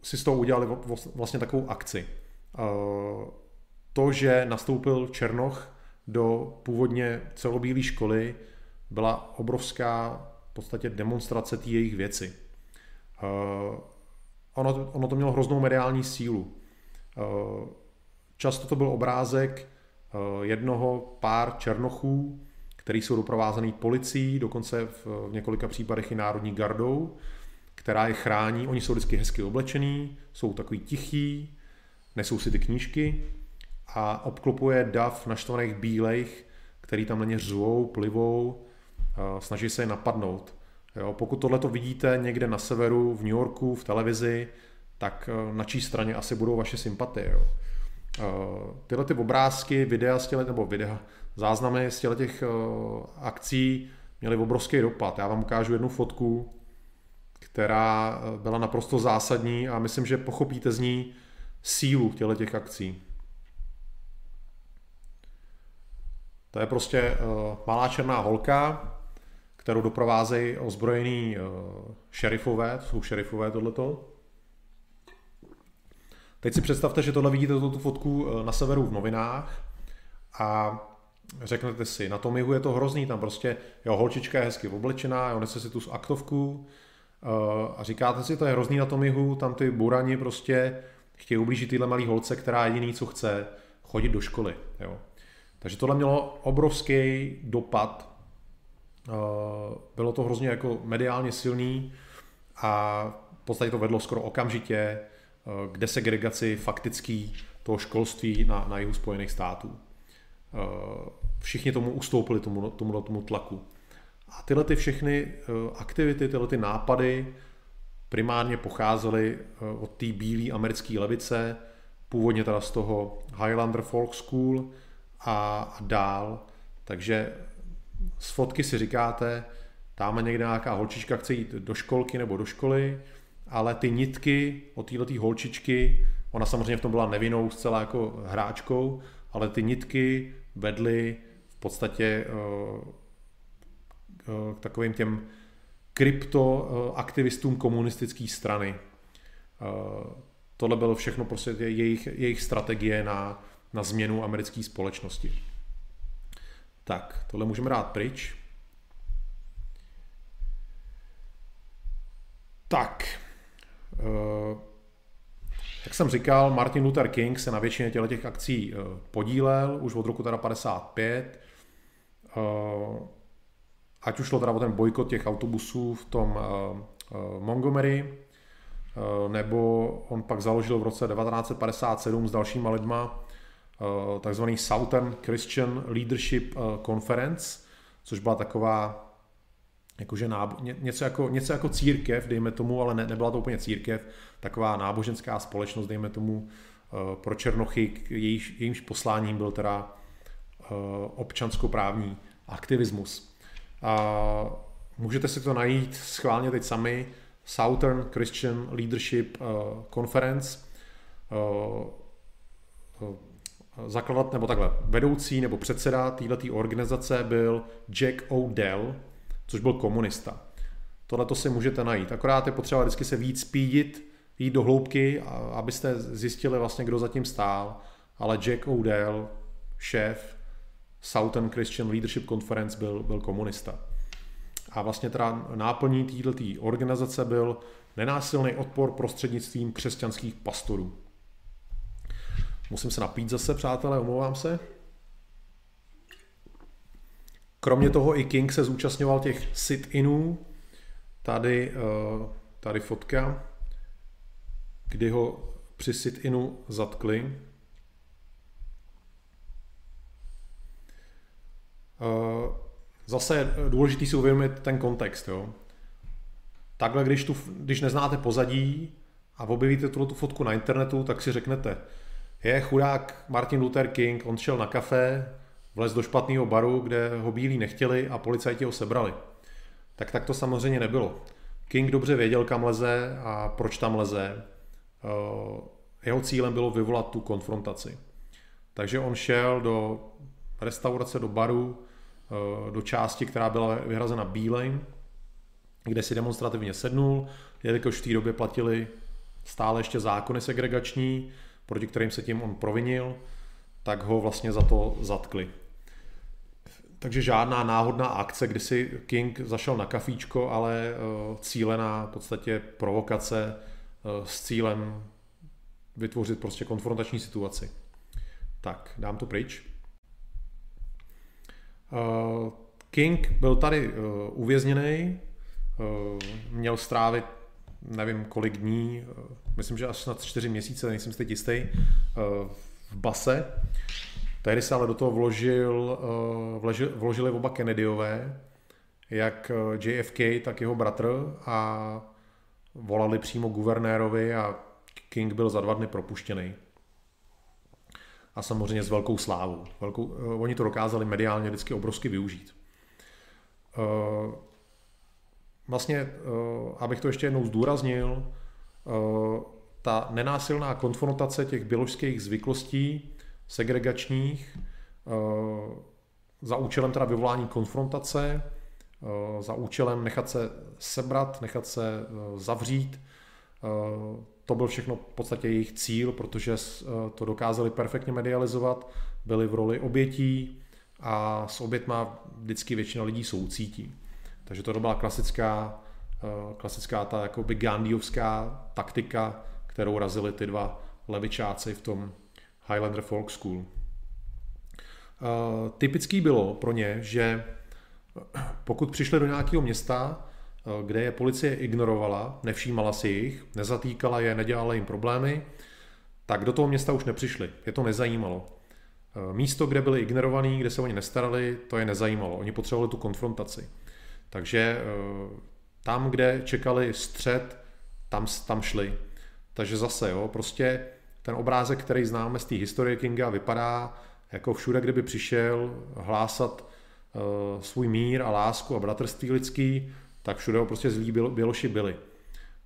si z toho udělali vlastně takovou akci. To, že nastoupil Černoch do původně celobílé školy, byla obrovská v podstatě demonstrace té jejich věci. Ono, ono to mělo hroznou mediální sílu. Často to byl obrázek jednoho pár černochů, který jsou doprovázený policií, dokonce v několika případech i národní gardou, která je chrání. Oni jsou vždycky hezky oblečený, jsou takový tichý, nesou si ty knížky a obklopuje dav naštvaných bílejch, který tam na ně řvou, plivou, snaží se je napadnout. Jo, pokud tohle to vidíte někde na severu, v New Yorku, v televizi, tak e, na čí straně asi budou vaše sympatie. Jo. E, tyhle ty obrázky, videa z těle, nebo videa, záznamy z těch e, akcí měly obrovský dopad. Já vám ukážu jednu fotku, která byla naprosto zásadní a myslím, že pochopíte z ní sílu těle těch akcí. To je prostě malá černá holka, kterou doprovázejí ozbrojený šerifové, to jsou šerifové tohleto. Teď si představte, že tohle vidíte tu fotku uh, na severu v novinách a řeknete si, na tom jihu je to hrozný, tam prostě, jo, holčička je hezky oblečená, jo, nese si tu aktovku uh, a říkáte si, to je hrozný na tom jihu, tam ty burani prostě chtějí ublížit tyhle malý holce, která jediný, co chce, chodit do školy, jo. Takže tohle mělo obrovský dopad. Eh, bylo to hrozně jako mediálně silný a v podstatě to vedlo skoro okamžitě eh, k desegregaci faktický toho školství na, na jihu Spojených států. Eh, všichni tomu ustoupili, tomu, tomu, tomu tlaku. A tyhle ty všechny aktivity, tyhle ty nápady primárně pocházely od té bílé americké levice, původně teda z toho Highlander Folk School, a, a dál. Takže z fotky si říkáte, tam někde nějaká holčička chce jít do školky nebo do školy, ale ty nitky od této holčičky, ona samozřejmě v tom byla nevinnou zcela jako hráčkou, ale ty nitky vedly v podstatě uh, uh, k takovým těm kryptoaktivistům komunistické strany. Tohle bylo všechno prostě jejich, jejich strategie na, na změnu americké společnosti. Tak, tohle můžeme dát pryč. Tak, eh, jak jsem říkal, Martin Luther King se na většině těch akcí eh, podílel už od roku teda 55. Eh, ať už šlo teda o ten bojkot těch autobusů v tom Montgomery, nebo on pak založil v roce 1957 s dalšíma lidma Eh, takzvaný Southern Christian Leadership eh, Conference, což byla taková jakože nábo- něco, jako, něco jako církev, dejme tomu, ale ne, nebyla to úplně církev, taková náboženská společnost, dejme tomu, eh, pro Černochy, jejíž, jejímž posláním byl teda občanskoprávní aktivismus. A můžete si to najít schválně teď sami, Southern Christian Leadership Conference. Zakladat, nebo takhle, vedoucí nebo předseda této organizace byl Jack O'Dell, což byl komunista. Tohle to si můžete najít. Akorát je potřeba vždycky se víc spídit, jít do hloubky, abyste zjistili vlastně, kdo zatím stál. Ale Jack O'Dell, šéf Southern Christian Leadership Conference, byl, byl komunista. A vlastně teda náplní této organizace byl nenásilný odpor prostřednictvím křesťanských pastorů. Musím se napít zase, přátelé, omlouvám se. Kromě toho i King se zúčastňoval těch sit-inů. Tady, eh, tady fotka, kdy ho při sit-inu zatkli. Eh, zase je důležitý si uvědomit ten kontext. Jo. Takhle, když, tu, když neznáte pozadí a objevíte tuto fotku na internetu, tak si řeknete, je chudák Martin Luther King, on šel na kafe, vlez do špatného baru, kde ho bílí nechtěli a policajti ho sebrali. Tak tak to samozřejmě nebylo. King dobře věděl, kam leze a proč tam leze. Eh, jeho cílem bylo vyvolat tu konfrontaci. Takže on šel do restaurace, do baru, eh, do části, která byla vyhrazena bílejm, kde si demonstrativně sednul, jelikož v té době platili stále ještě zákony segregační, proti kterým se tím on provinil, tak ho vlastně za to zatkli. Takže žádná náhodná akce, kdy si King zašel na kafíčko, ale uh, cílená v podstatě provokace uh, s cílem vytvořit prostě konfrontační situaci. Tak, dám to pryč. Uh, King byl tady uvězněný, měl strávit nevím kolik dní, myslím, že až snad čtyři měsíce, nejsem si teď jistý, v base. Tehdy se ale do toho vložil, uh, vložili oba Kennedyové, jak JFK, tak jeho bratr a volali přímo guvernérovi a King byl za dva dny propuštěný a samozřejmě s velkou slávou. Velkou, uh, oni to dokázali mediálně vždycky obrovsky využít. Vlastně, abych to ještě jednou zdůraznil, ta nenásilná konfrontace těch biologických zvyklostí, segregačních, uh, za účelem teda vyvolání konfrontace, uh, za účelem nechat se sebrat, nechat se uh, zavřít, to byl všechno v podstatě jejich cíl, protože eh, to dokázali perfektně medializovat, byli v roli obětí a s obětma vždycky většina lidí soucítí. Takže to byla klasická, eh, klasická ta jakoby Gandhiovská taktika, kterou razili ty dva levičáci v tom Highlander Folk School. Eh, typický bylo pro ně, že pokud přišli do nějakého města, Eh, kde je policie ignorovala, nevšímala si jich, nezatýkala je, nedělala jim problémy, tak do toho města už nepřišli. Je to nezajímalo. Eh, místo, kde byli ignorovaní, kde se oni nestarali, to je nezajímalo. Oni potřebovali tu konfrontaci. Takže tam, kde čekali střed, tam, tam šli. Takže zase, jo, prostě ten obrázek, který známe z té historie Kinga, vypadá jako všude, kdyby přišel hlásat uh, svůj mír a lásku a bratrství lidský, tak všude ho prostě zlí Běloši byli.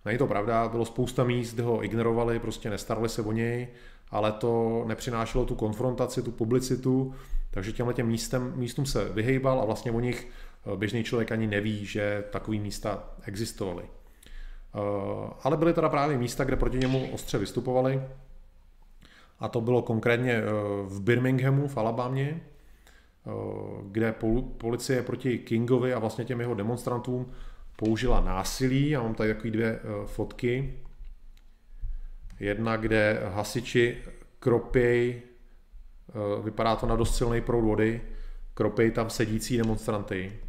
Není to pravda, bylo spousta míst, kde ho ignorovali, prostě nestarali se o něj, ale to nepřinášelo tu konfrontaci, tu publicitu, takže těmhle těm místem, místům se vyhejbal a vlastně o nich eh, běžný člověk ani neví, že takový místa existovaly. Eh, ale byly teda právě místa, kde proti němu ostře vystupovali, a to bylo konkrétně eh, v Birminghamu v Alabamě, kde policie proti Kingovi a vlastně těm jeho demonstrantům použila násilí. Já mám tady takové dvě eh, fotky. Jedna, kde hasiči kropěj, eh, vypadá to na dost silný proud vody, kropěj tam sedící demonstranty.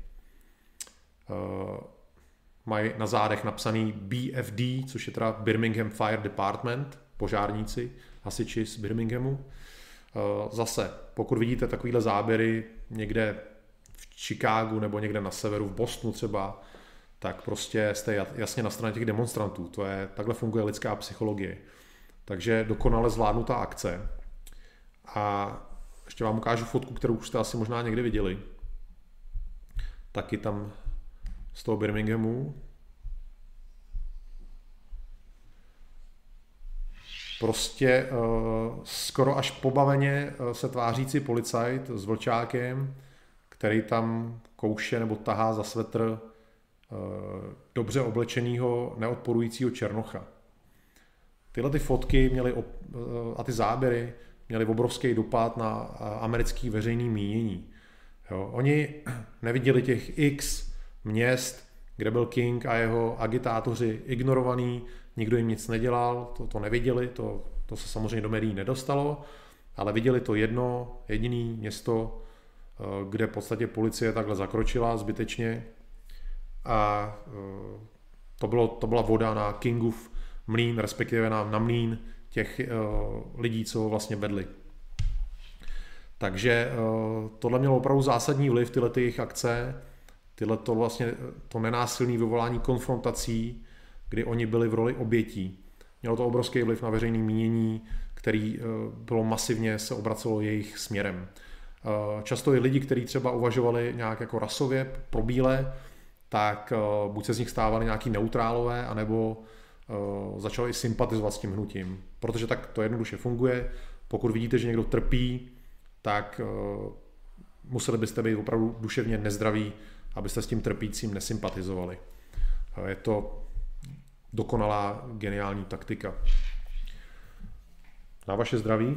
Eh, mají na zádech napsaný BFD, což je teda Birmingham Fire Department, požárníci, hasiči z Birminghamu. Zase, pokud vidíte takovýhle záběry někde v Chicagu nebo někde na severu, v Bostonu třeba, tak prostě jste jasně na straně těch demonstrantů. To je, takhle funguje lidská psychologie. Takže dokonale zvládnutá akce. A ještě vám ukážu fotku, kterou už jste asi možná někdy viděli. Taky tam z toho Birminghamu. Prostě uh, skoro až pobaveně uh, se tvářící policajt s vlčákem, který tam kouše nebo tahá za svetr Eh, dobře oblečeného, neodporujícího černocha. Tyhle ty fotky měly eh, a ty záběry měly obrovský dopad na eh, americký veřejný mínění. Jo, oni neviděli těch x měst, kde byl King a jeho agitátoři ignorovaný, nikdo jim nic nedělal, to, to neviděli, to, to se samozřejmě do médií nedostalo, ale viděli to jedno, jediné město, kde v podstatě policie takhle zakročila zbytečně a eh, to, bylo, to byla voda na Kingův mlín, respektive na, na mlín těch uh, lidí, co ho vlastně vedli. Takže tohle mělo opravdu zásadní vliv, tyhle ty jejich akce, tyhle to vlastně to nenásilné vyvolání konfrontací, kdy oni byli v roli obětí. Mělo to obrovský vliv na veřejné mínění, který uh, bylo masivně se obracelo jejich směrem. Uh, často i lidi, kteří třeba uvažovali nějak jako rasově pro bílé, tak uh, buď se z nich stávali nějaký neutrálové, anebo začali sympatizovat s tím hnutím. Protože tak to jednoduše funguje. Pokud vidíte, že někdo trpí, tak museli byste být opravdu duševně nezdraví, abyste s tím trpícím nesympatizovali. Je to dokonalá geniální taktika. Na vaše zdraví.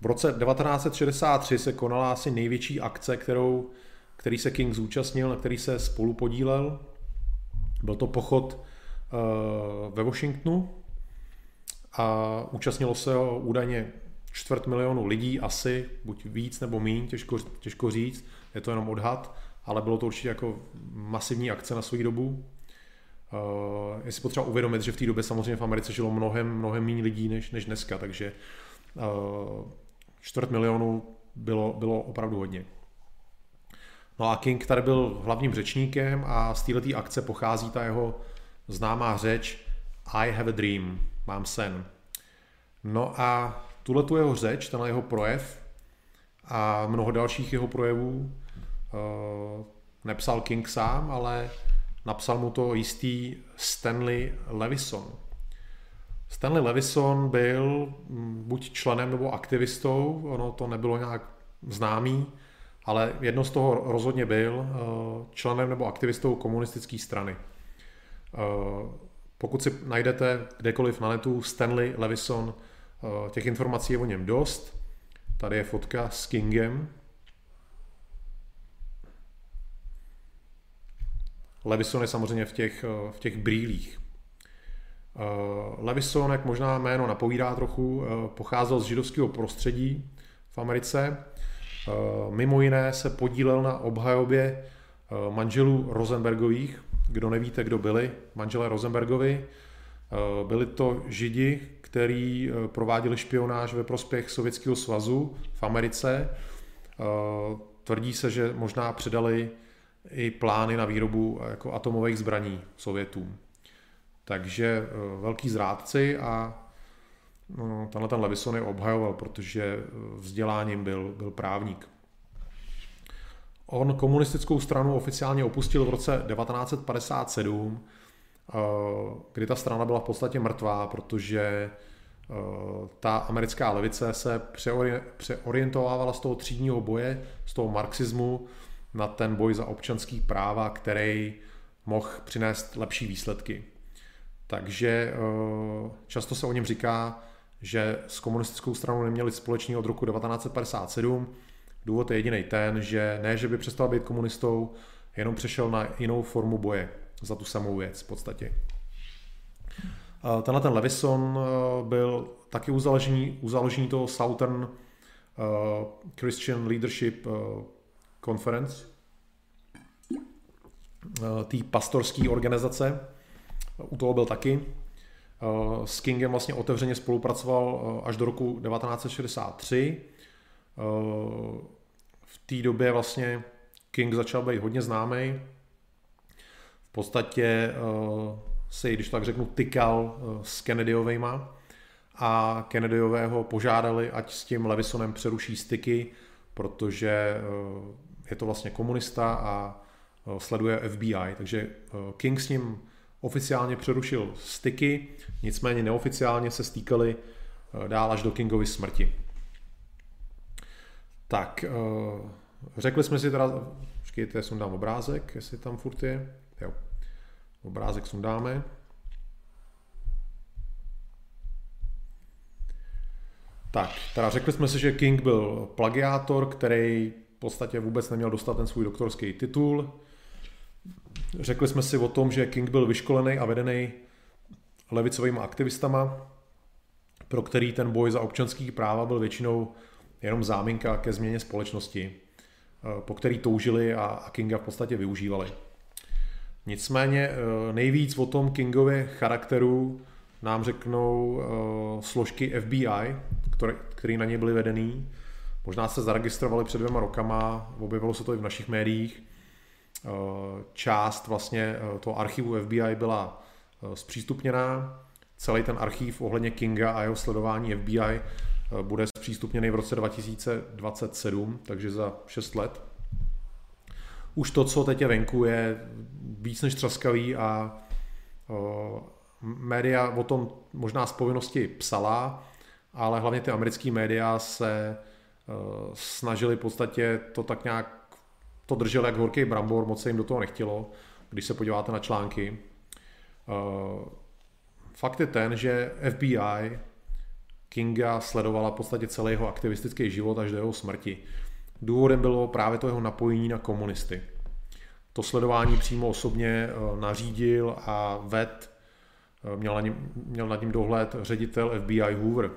V roce 1963 se konala asi největší akce, kterou, který se King zúčastnil, na který se spolu podílel. Byl to pochod ve Washingtonu a účastnilo se ho údajně čtvrt milionu lidí asi, buď víc nebo míň, těžko, těžko říct, je to jenom odhad, ale bylo to určitě jako masivní akce na svou dobu. Uh, je si potřeba uvědomit, že v té době samozřejmě v Americe žilo mnohem, mnohem méně lidí než, než dneska, takže uh, čtvrt milionu bylo, bylo opravdu hodně. No a King tady byl hlavním řečníkem a z této akce pochází ta jeho známá řeč I have a dream, mám sen. No a tuhle tu jeho řeč, ten jeho projev a mnoho dalších jeho projevů uh, nepsal King sám, ale napsal mu to jistý Stanley Levison. Stanley Levison byl mm, buď členem nebo aktivistou, ono to nebylo nějak známý, ale jedno z toho rozhodně byl eh, členem nebo aktivistou komunistické strany. Eh, pokud si najdete kdekoliv na netu Stanley Levison, Eh, těch informací je o něm dost. Tady je fotka s Kingem. Levison je samozřejmě v těch, eh, v těch brýlích. Eh, Levison, jak možná jméno napovídá trochu, pocházel z židovského prostředí v Americe. Mimo jiné se podílel na obhajobě manželů Rosenbergových. Kdo nevíte, kdo byli manželé Rosenbergovi, byli to židi, který eh, prováděli špionáž ve prospěch Sovětského svazu v Americe. Eh, tvrdí se, že možná předali i plány na výrobu eh, jako atomových zbraní Sovětům. Takže velký zrádci a no, tenhle ten Levison je obhajoval, protože vzděláním byl, byl právník. On komunistickou stranu oficiálně opustil v roce 1957, kdy ta strana byla v podstatě mrtvá, protože Eh, ta americká levice se přeorientovávala z toho třídního boje, z toho marxismu na ten boj za občanský práva, který mohl přinést lepší výsledky. Takže eh, často se o něm říká, že s komunistickou stranou neměli společný od roku 1957. Důvod je jediný ten, že ne, že by přestal být komunistou, jenom přešel na jinou formu boje za tu samou věc v podstatě. Tenhle ten Levison eh, byl taky u založení, u založení toho Southern uh, Christian Leadership uh, Conference, té pastorské organizace. U toho byl taky. S Kingem vlastně otevřeně spolupracoval až do roku 1963. Uh, v té době vlastně King začal být hodně známý. Podstatě uh, se, když tak řeknu, tykal eh, s Kennedyovejma a Kennedyového požádali, ať s tím Levisonem přeruší styky, protože eh, je to vlastně komunista a eh, sleduje FBI. Takže King s ním oficiálně přerušil styky, nicméně neoficiálně se stýkali dál až do Kingovy smrti. Tak, řekli jsme si teda, počkejte, sundám obrázek, jestli tam furt je. Jo. Obrázek sundáme. Tak, teda řekli jsme si, že King byl plagiátor, který v podstatě vůbec neměl dostat ten svůj doktorský titul. Řekli jsme si o tom, že King byl vyškolený a vedený levicovými aktivistama, pro který ten boj za občanský práva byl většinou jenom záminka ke změně společnosti, po který toužili a Kinga v podstatě využívali. Nicméně eh, nejvíc o tom Kingově charakteru nám řeknou uh, složky FBI, které, které na něj byly vedený. Možná se zaregistrovali před dvěma rokama, objevilo se to i v našich médiích. Uh, část vlastně toho archivu FBI byla zpřístupněná. Celý ten archiv ohledně Kinga a jeho sledování FBI bude zpřístupněný v roce 2027, takže za 6 let už to, co teď je venku, je víc než třaskavý a média o tom možná z povinnosti psala, ale hlavně ty americké média se snažili v podstatě to tak nějak, to držel jak horký brambor, moc se jim do toho nechtělo, když se podíváte na články. Fakt je ten, že FBI Kinga sledovala v podstatě celý jeho aktivistický život až do jeho smrti. Důvodem bylo právě to jeho napojení na komunisty. To sledování přímo osobně eh, nařídil a ved, eh, měl, na ním, měl nad ním dohled ředitel FBI Hoover.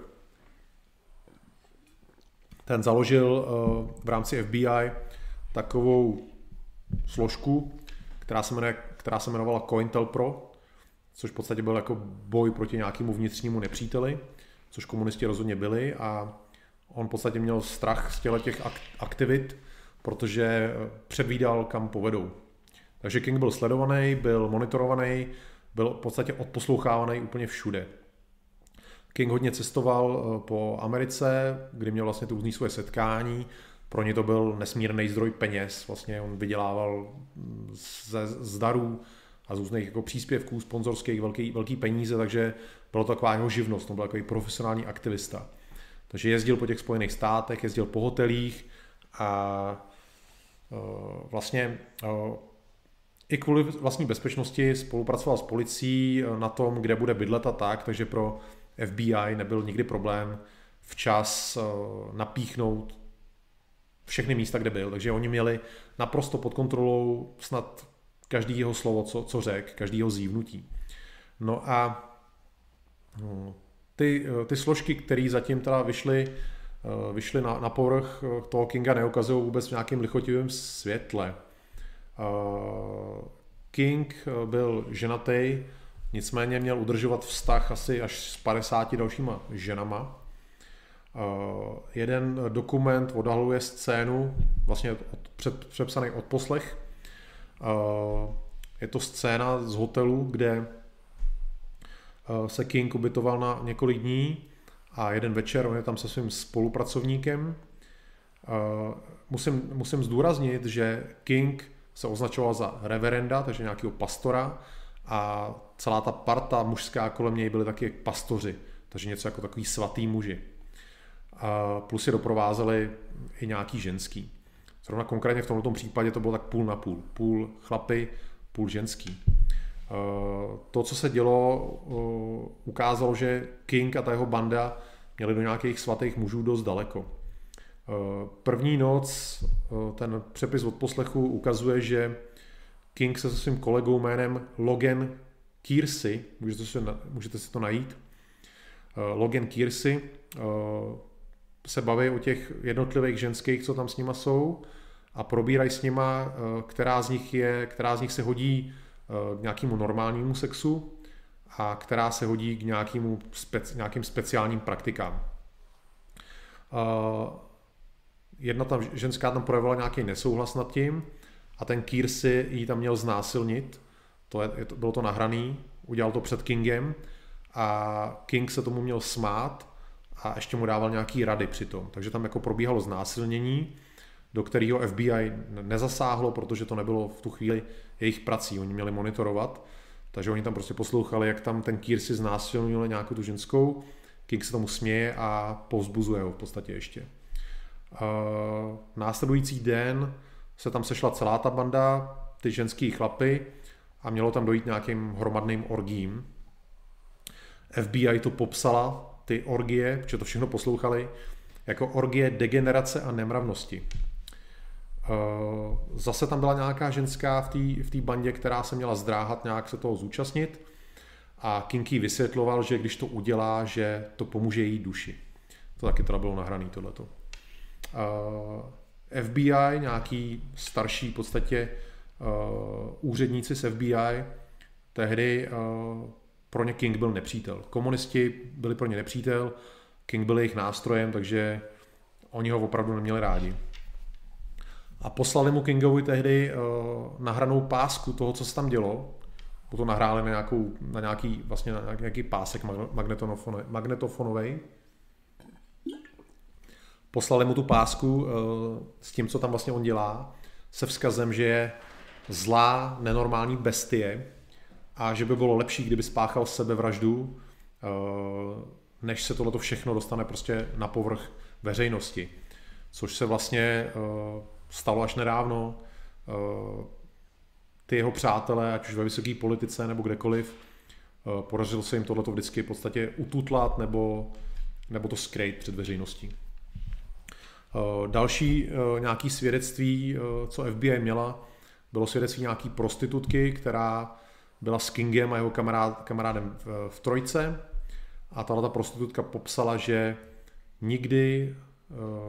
Ten založil eh, v rámci FBI takovou složku, která se, jmenuje, která se jmenovala COINTELPRO, což v podstatě byl jako boj proti nějakému vnitřnímu nepříteli, což komunisti rozhodně byli a on v podstatě měl strach z těch aktivit, protože předvídal, kam povedou. Takže King byl sledovaný, byl monitorovaný, byl v podstatě odposlouchávaný úplně všude. King hodně cestoval eh, po Americe, kdy měl vlastně tu různý svoje setkání. Pro ně to byl nesmírný zdroj peněz. Vlastně on vydělával ze zdarů a z různých jako příspěvků sponzorských velký, velký peníze, takže bylo to taková jeho živnost, on byl takový profesionální aktivista. Takže jezdil po těch Spojených státech, jezdil po hotelích a uh, vlastně uh, i kvůli vlastní bezpečnosti spolupracoval s policií na tom, kde bude bydlet a tak, takže pro FBI nebyl nikdy problém včas napíchnout všechny místa, kde byl. Takže oni měli naprosto pod kontrolou snad každý jeho slovo, co, co řek, každý jeho zívnutí. No a no, ty, ty složky, které zatím teda vyšly, vyšly na, na povrch toho Kinga, neukazují vůbec v nějakém lichotivém světle. King byl ženatý, nicméně měl udržovat vztah asi až s 50 dalšíma ženama. Jeden dokument odhaluje scénu, vlastně od, před, přepsaný odposlech, je to scéna z hotelu, kde se King ubytoval na několik dní a jeden večer on je tam se svým spolupracovníkem. Musím, musím zdůraznit, že King se označoval za reverenda, takže nějakého pastora a celá ta parta mužská kolem něj byly taky pastoři, takže něco jako takový svatý muži. A plus je doprovázeli i nějaký ženský. Zrovna konkrétně v tomto případě to bylo tak půl na půl. Půl chlapy, půl ženský. Eh, to, co se dělo, eh, ukázalo, že King a ta jeho banda měli do nějakých svatých mužů dost daleko. Eh, první noc ten přepis od poslechu ukazuje, že King se se svým kolegou jménem Logan Kiersey, můžete si, můžete si to najít, Logan Kiersey se baví o těch jednotlivých ženských, co tam s nima jsou a probírají s nima, která z nich, je, která z nich se hodí k nějakému normálnímu sexu a která se hodí k nějakému speci, nějakým speciálním praktikám. Eh, jedna tam, ženská tam projevila nějaký nesouhlas nad tím a ten Kirsy jí tam měl znásilnit, to je, bylo to nahraný, udělal to před Kingem a King se tomu měl smát a ještě mu dával nějaký rady přitom. Takže tam jako probíhalo znásilnění do kterého FBI nezasáhlo, protože to nebylo v tu chvíli jejich prací, oni měli monitorovat, takže oni tam prostě poslouchali, jak tam ten Kýr si znásilnil nějakou tu ženskou, King se tomu směje a povzbuzuje ho v podstatě ještě. Uh, následující den se tam sešla celá ta banda, ty ženský chlapy a mělo tam dojít nějakým hromadným orgím. FBI to popsala, ty orgie, protože to všechno poslouchali, jako orgie degenerace a nemravnosti. Eh, zase tam byla nějaká ženská v té v bandě, která se měla zdráhat nějak se toho zúčastnit a Kinky vysvětloval, že když to udělá, že to pomůže její duši. To taky teda bylo nahrané tohleto. Eh, FBI, nějaký starší v podstatě uh, úředníci z FBI, tehdy pro ně King byl nepřítel. Komunisti byli pro ně nepřítel, King byl jejich nástrojem, takže oni ho opravdu neměli rádi a poslali mu Kingovi tehdy uh, nahranou pásku toho, co se tam dělo. Potom nahráli na, nějakou, na nějaký, vlastně na nějaký pásek magnetofonový. Poslali mu tu pásku uh, s tím, co tam vlastně on dělá, se vzkazem, že je zlá, nenormální bestie a že by bylo lepší, kdyby spáchal sebevraždu uh, než se tohleto všechno dostane prostě na povrch veřejnosti. Což se vlastně stalo až nedávno. Ty jeho přátelé, ať už ve vysoké politice nebo kdekoliv, podařilo se jim tohleto vždycky v podstatě ututlat nebo, nebo to skrýt před veřejností. Další nějaký svědectví, co FBI měla, bylo svědectví nějaký prostitutky, která byla s Kingem a jeho kamarád, kamarádem v, v trojce a tahle ta prostitutka popsala, že nikdy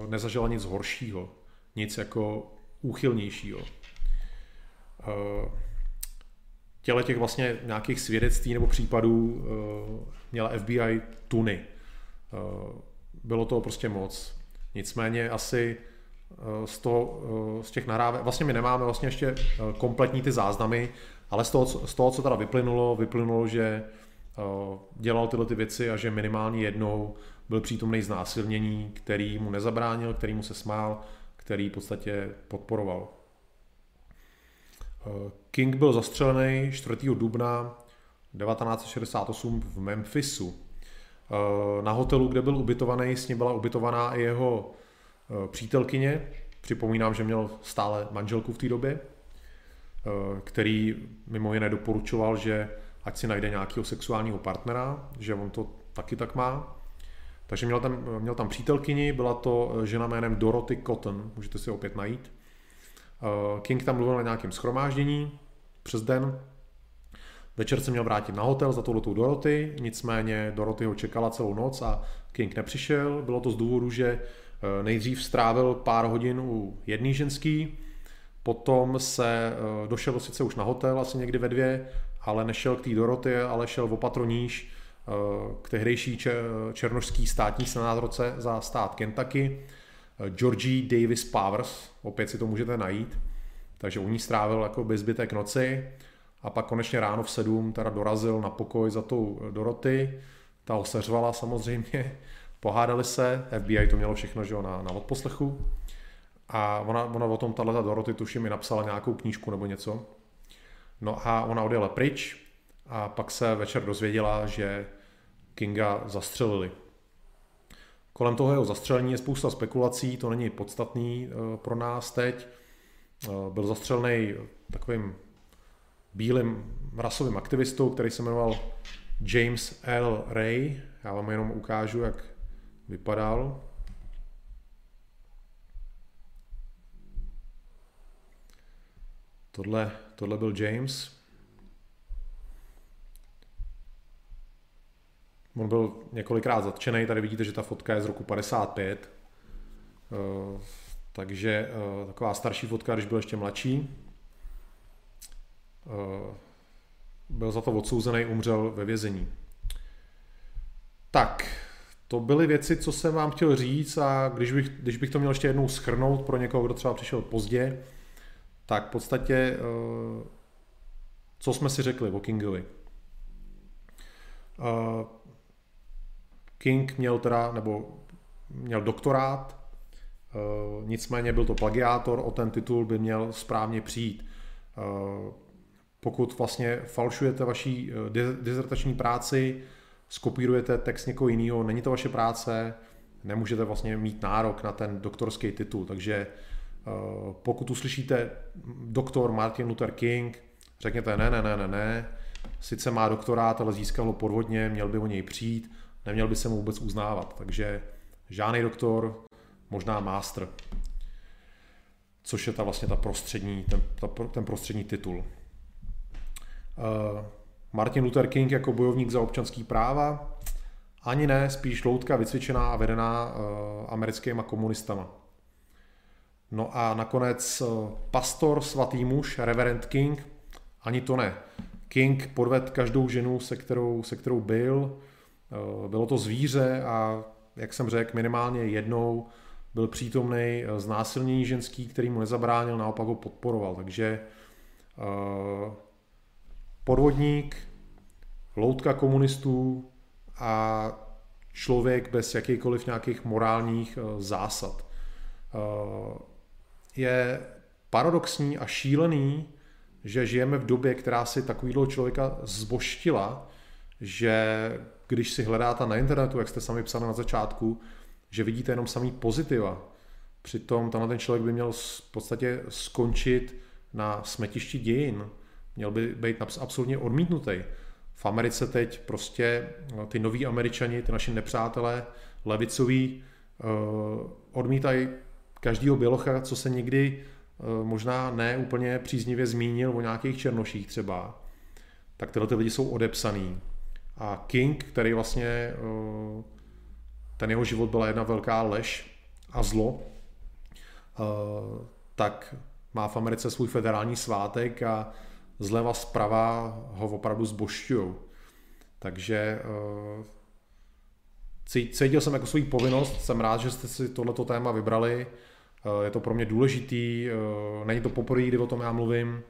nezažila nic horšího, nic jako úchylnějšího. Uh, těle těch vlastně nějakých svědectví nebo případů uh, měla FBI tuny. Uh, bylo to prostě moc. Nicméně asi z, toho, z těch nahrávek, vlastně my nemáme vlastně ještě kompletní ty záznamy, ale z toho, z toho, co teda vyplynulo, vyplynulo, že dělal tyhle ty věci a že minimálně jednou byl přítomný znásilnění, který mu nezabránil, který mu se smál, který v podstatě podporoval. King byl zastřelený 4. dubna 1968 v Memphisu. Na hotelu, kde byl ubytovaný, s ním byla ubytovaná i jeho přítelkyně. Připomínám, že měl stále manželku v té době. Eh, který mimo jiné doporučoval, že ať si najde nějakého sexuálního partnera, že on to taky tak má. Takže měl tam, měl tam přítelkyni, byla to eh, žena jménem Dorothy Cotton, můžete si opět najít. Eh, King tam mluvil na nějakém schromáždění přes den. Večer se měl vrátit na hotel za touhletou Dorothy, nicméně Dorothy ho čekala celou noc a King nepřišel. Bylo to z důvodu, že nejdřív strávil pár hodin u jedné ženský, Potom se eh, došel sice už na hotel, asi někdy ve dvě, ale nešel k té Doroty, ale šel v opatro níž eh, k tehdejší černožský státní senátorce za stát Kentucky, eh, Georgie Davis Powers, opět si to můžete najít, takže u ní strávil jako bezbytek noci a pak konečně ráno v sedm teda dorazil na pokoj za tou Doroty, ta ho seřvala samozřejmě, pohádali se, FBI to mělo všechno že na, na odposlechu. A ona, ona o tom, tahle Doroty, tuším, mi napsala nějakou knížku nebo něco. No a ona odjela pryč a pak se večer dozvěděla, že Kinga zastřelili. Kolem toho jeho zastřelení je spousta spekulací, to není podstatný eh, pro nás teď. Eh, byl zastřelený takovým bílým rasovým aktivistou, který se jmenoval James L. Ray. Já vám jenom ukážu, jak vypadal. Tohle, tohle byl James. On byl několikrát zatčený, tady vidíte, že ta fotka je z roku 55. Uh, eh, takže uh, taková starší fotka, když byl ještě mladší. Uh, byl za to odsouzený, umřel ve vězení. Tak, to byly věci, co jsem vám chtěl říct a když bych, když bych to měl ještě jednou schrnout pro někoho, kdo třeba přišel pozdě, tak v podstatě, eh, co jsme si řekli o Kingovi. Eh, King měl teda, nebo měl doktorát, eh, nicméně byl to plagiátor, o ten titul by měl správně přijít. Pokud vlastně falšujete vaší dizertační práci, skopírujete text někoho jiného, není to vaše práce, nemůžete vlastně mít nárok na ten doktorský titul, takže Eh, pokud uslyšíte doktor Martin Luther King, řekněte ne, ne, ne, ne, ne, sice má doktorát, ale získal ho podvodně, měl by o něj přijít, neměl by se mu vůbec uznávat. Takže žádný doktor, možná master, což je ta vlastně ta prostřední, ten, ta, ten prostřední titul. Uh, Martin Luther King jako bojovník za občanský práva, ani ne, spíš loutka vycvičená a vedená uh, americkýma komunistama. No a nakonec eh, pastor, svatý muž, reverend King, ani to ne. King podved každou ženu, se kterou, se kterou byl. Eh, bylo to zvíře a, jak jsem řekl, minimálně jednou byl přítomný eh, znásilnění ženský, který mu nezabránil, naopak ho podporoval. Takže podvodník, loutka komunistů a člověk bez jakýchkoliv nějakých morálních zásad je paradoxní a šílený, že žijeme v době, která si takovýhle člověka zboštila, že když si hledáte na internetu, jak jste sami psali na začátku, že vidíte jenom samý pozitiva. Přitom tenhle ten člověk by měl v podstatě skončit na smetišti dějin. Měl by být absolutně odmítnutý. V Americe teď prostě no, ty noví američani, ty naši nepřátelé, levicoví, eh, odmítají každýho bělocha, co se někdy eh, možná ne úplně příznivě zmínil o nějakých černoších třeba, tak tyhle ty lidi jsou odepsaný. A King, který vlastně, eh, ten jeho život byla jedna velká lež a zlo, tak má v Americe svůj federální svátek a zleva zprava ho opravdu zbošťují. Takže cítil jsem jako svou povinnost, jsem rád, že jste si tohleto téma vybrali, Eh, je to pro mě důležitý, eh, není to poprvé, kdy o tom já mluvím,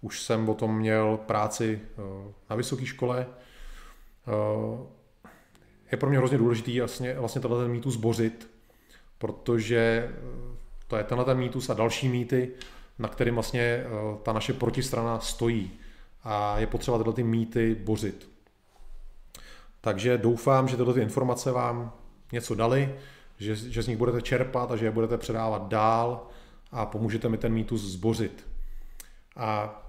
už jsem o tom měl práci eh, na vysoké škole. Je pro mě hrozně důležitý vlastně, vlastně tenhle ten mýtus zbořit, protože to je tenhle ten mýtus a další mýty, na kterým vlastně ta naše protistrana stojí. A je potřeba tyhle ty mýty bořit. Takže doufám, že tyhle ty informace vám něco dali že, že z nich budete čerpat a že je budete předávat dál a pomůžete mi ten mýtus zbořit. A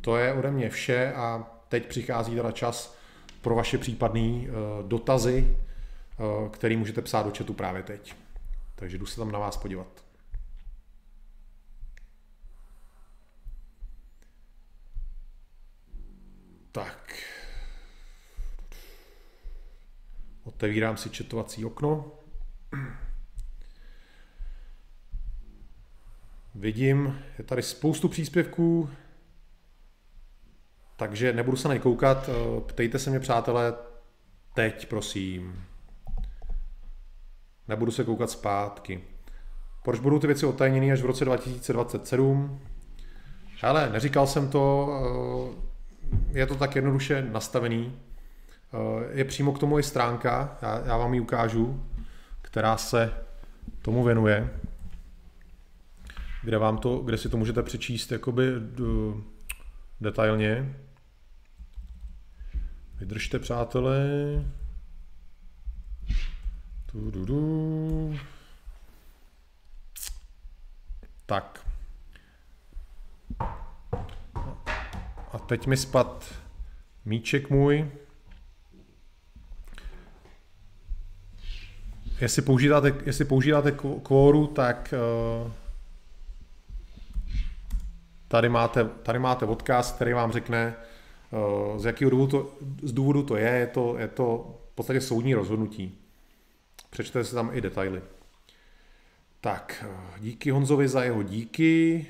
to je ode mě vše a teď přichází teda čas pro vaše případné uh, dotazy, uh, který můžete psát do chatu právě teď. Takže jdu se tam na vás podívat. Tak. Otevírám si četovací okno. Vidím, je tady spoustu příspěvků, takže nebudu se na koukat. Eh, ptejte se mě, přátelé, teď, prosím. Nebudu se koukat zpátky. Proč budou ty věci otajněny až v roce 2027? Ale neříkal jsem to, eh, je to tak jednoduše nastavený. Eh, je přímo k tomu i stránka, já, já vám ji ukážu která se tomu věnuje, kde, vám to, kde si to můžete přečíst jakoby detailně. Vydržte, přátelé. Du, du, du. Tak. A teď mi spad míček můj. jestli používáte, jestli používáte kvóru, tak uh, tady máte, tady máte odkaz, který vám řekne, z jakého důvodu to, z důvodu to je, je to, je to v podstatě soudní rozhodnutí. Přečtete si tam i detaily. Tak, uh, díky Honzovi za jeho díky.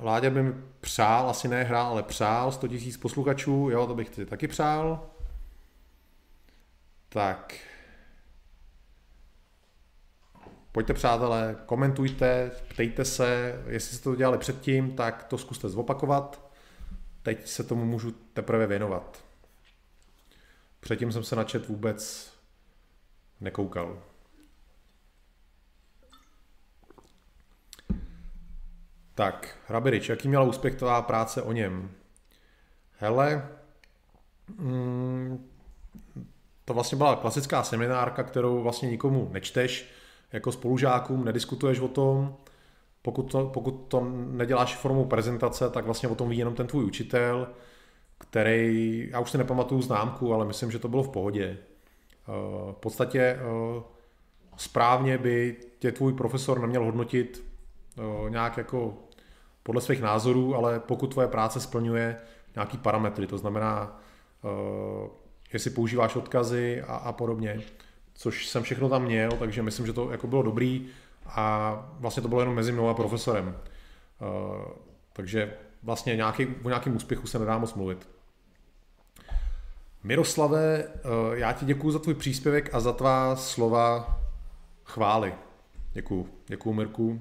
Láďa by mi přál, asi ne hrál, ale přál 100 000 posluchačů, jo, to bych si taky přál. Tak, Pojďte přátelé, komentujte, ptejte se, jestli jste to dělali předtím, tak to zkuste zopakovat. Teď se tomu můžu teprve věnovat. Předtím jsem se na chat vůbec nekoukal. Tak, Rabirič, jaký měla úspěch tvá práce o něm? Hele, mm, to vlastně byla klasická seminárka, kterou vlastně nikomu nečteš, jako spolužákům, nediskutuješ o tom, pokud to, pokud to neděláš formou prezentace, tak vlastně o tom ví jenom ten tvůj učitel, který, já už si nepamatuju známku, ale myslím, že to bylo v pohodě. Eh, v podstatě eh, správně by tě tvůj profesor neměl hodnotit eh, nějak jako podle svých názorů, ale pokud tvoje práce splňuje nějaký parametry, to znamená, jestli používáš odkazy a, a podobně, což jsem všechno tam měl, takže myslím, že to jako bylo dobrý a vlastně to bylo jenom mezi mnou a profesorem. Uh, takže vlastně nějaký, o nějakém úspěchu se nedá moc mluvit. Miroslave, uh, já ti děkuji za tvůj příspěvek a za tvá slova chvály. Děkuji. Děkuji, Mirku.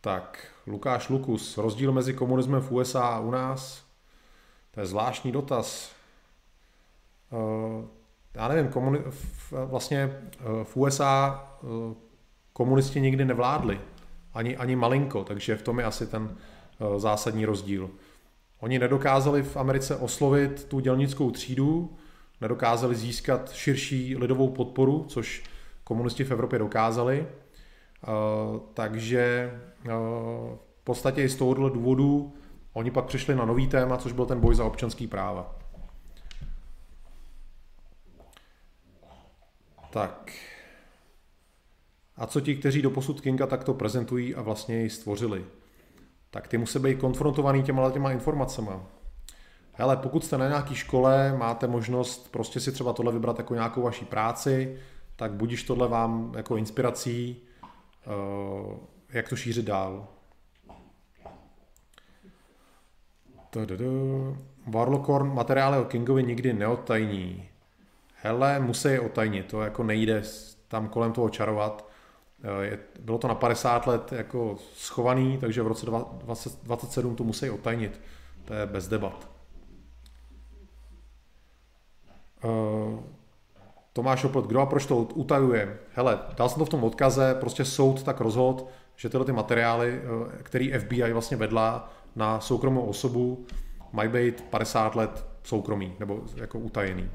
Tak, Lukáš Lukus, rozdíl mezi komunismem v USA a u nás? To je zvláštní dotaz. Uh, já nevím, komuni- vlastně eh, v USA eh, komunisti nikdy nevládli, ani, ani malinko, takže v tom je asi ten eh, zásadní rozdíl. Oni nedokázali v Americe oslovit tu dělnickou třídu, nedokázali získat širší lidovou podporu, což komunisti v Evropě dokázali. Takže v podstatě i z tohohle důvodu oni pak přišli na nový téma, což byl ten boj za občanský práva. Tak. A co ti, kteří do posud Kinga takto prezentují a vlastně ji stvořili? Tak ty musí být konfrontovaný těma těma informacemi. Hele, pokud jste na nějaké škole, máte možnost prostě si třeba tohle vybrat jako nějakou vaší práci, tak budíš tohle vám jako inspirací, eh, jak to šířit dál. Warlocorn materiály o Kingovi nikdy neotajní. Hele, musí je otajnit, to jako nejde tam kolem toho čarovat. Eh, bylo to na 50 let jako schovaný, takže v roce 2027 to musí otajnit. To je bez debat. Eh, Tomáš Oplet, kdo a proč to utajuje? Hele, dal jsem to v tom odkaze, prostě soud tak rozhod, že tyhle ty materiály, eh, který FBI vlastně vedla na soukromou osobu, mají být 50 let soukromý, nebo jako utajený.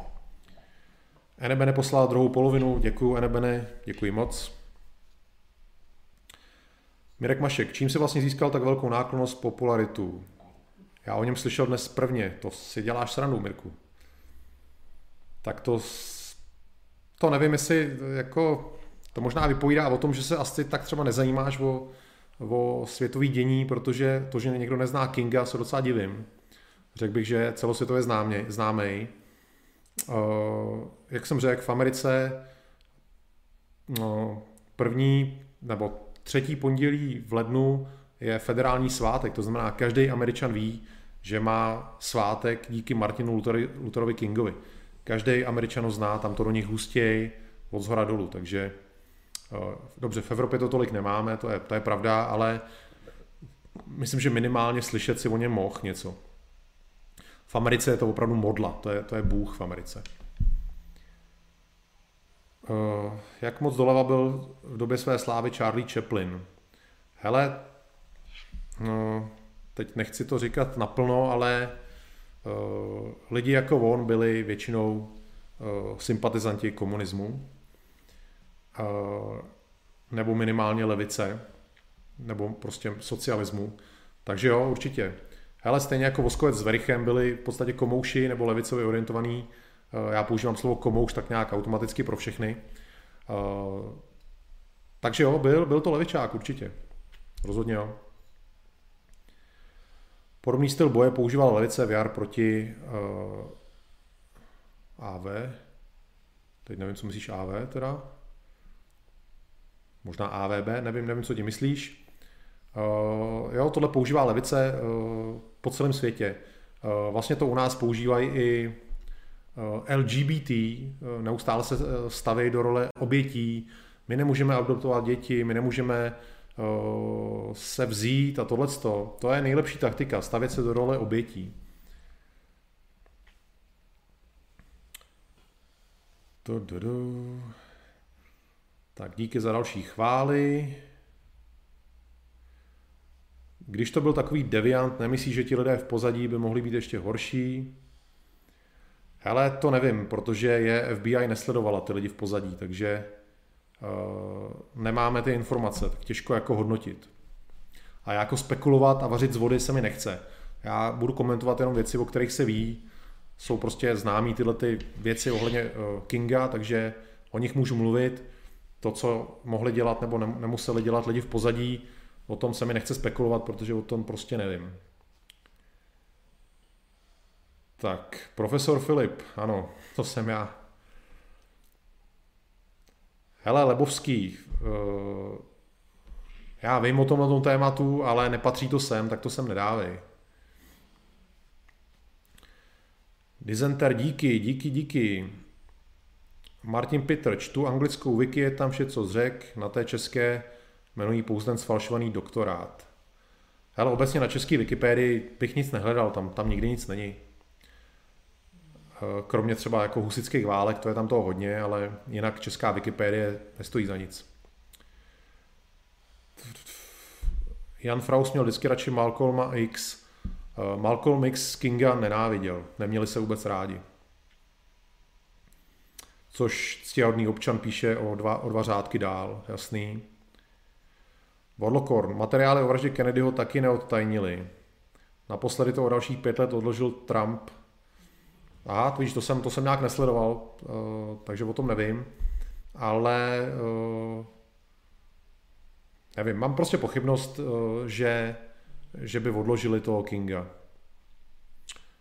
Enebene poslal druhou polovinu, děkuji Enebene, děkuji moc. Mirek Mašek, čím se vlastně získal tak velkou náklonost popularitu? Já o něm slyšel dnes prvně, to si děláš srandu, Mirku. Tak to, to nevím, jestli jako, to možná vypovídá o tom, že se asi tak třeba nezajímáš o, o světový dění, protože to, že někdo nezná Kinga, se docela divím. Řekl bych, že celosvětově známý. známý. Uh, jak jsem řekl, v Americe no, první nebo třetí pondělí v lednu je federální svátek, to znamená, každý Američan ví, že má svátek díky Martinu Lutherovi, Lutherovi Kingovi. Každý Američan ho zná, tam to do nich hustěj od zhora dolů, takže uh, dobře, v Evropě to tolik nemáme, to je, to je pravda, ale myslím, že minimálně slyšet si o něm mohl něco. V Americe je to opravdu modla, to je, to je Bůh v Americe. Uh, jak moc doleva byl v době své slávy Charlie Chaplin? Hele, no, teď nechci to říkat naplno, ale uh, lidi jako on byli většinou uh, sympatizanti komunismu, uh, nebo minimálně levice, nebo prostě socialismu. Takže jo, určitě. Hele, stejně jako Voskovec s Verichem byli v podstatě komouši nebo levicově orientovaní. Eh, já používám slovo komouš tak nějak automaticky pro všechny. Eh, takže jo, byl, byl to levičák určitě. Rozhodně jo. Podobný styl boje používal velice VR proti uh, eh, AV. Teď nevím, co myslíš AV teda. Možná AVB, nevím, nevím, co ti myslíš. Uh, jo, tohle používá levice uh, po celém světě. Uh, vlastně to u nás používají i LGBT, uh, neustále se staví do role obětí. My nemůžeme adoptovat děti, my nemůžeme se vzít a tohle. To je nejlepší taktika, stavět se do role obětí. Tak díky za další chvály. Když to byl takový deviant, nemyslíš, že ti lidé v pozadí by mohli být ještě horší? Hele, to nevím, protože je FBI nesledovala ty lidi v pozadí, takže uh, nemáme ty informace, tak těžko jako hodnotit. A jako spekulovat a vařit z vody se mi nechce. Já budu komentovat jenom věci, o kterých se ví. Jsou prostě známí tyhle ty věci ohledně uh, Kinga, takže o nich můžu mluvit. To, co mohli dělat nebo nemuseli dělat lidi v pozadí, O tom se mi nechce spekulovat, protože o tom prostě nevím. Tak, profesor Filip, ano, to jsem já. Hele, Lebovský, uh, já vím o tomhle tématu, ale nepatří to sem, tak to sem nedávej. Dizenter, díky, díky, díky. Martin Pitr, čtu anglickou wiki, je tam vše, co řek, na té české jmenují pouze ten sfalšovaný doktorát. Ale obecně na české Wikipedii bych nic nehledal, tam, tam nikdy nic není. Eh, kromě třeba jako husických válek, to je tam toho hodně, ale jinak česká Wikipedie nestojí za nic. Jan Fraus měl vždycky radši Malcolma X. Malcolm X Kinga nenáviděl, neměli se vůbec rádi. Což ctihodný občan píše o dva, o dva řádky dál, jasný. Borlokorn. Materiály o vraždě Kennedyho taky neodtajnili. Naposledy to o dalších pět let odložil Trump. Aha, to víš, to jsem, to jsem nějak nesledoval, uh, takže o tom nevím. Ale uh, nevím, mám prostě pochybnost, uh, že, že by odložili toho Kinga.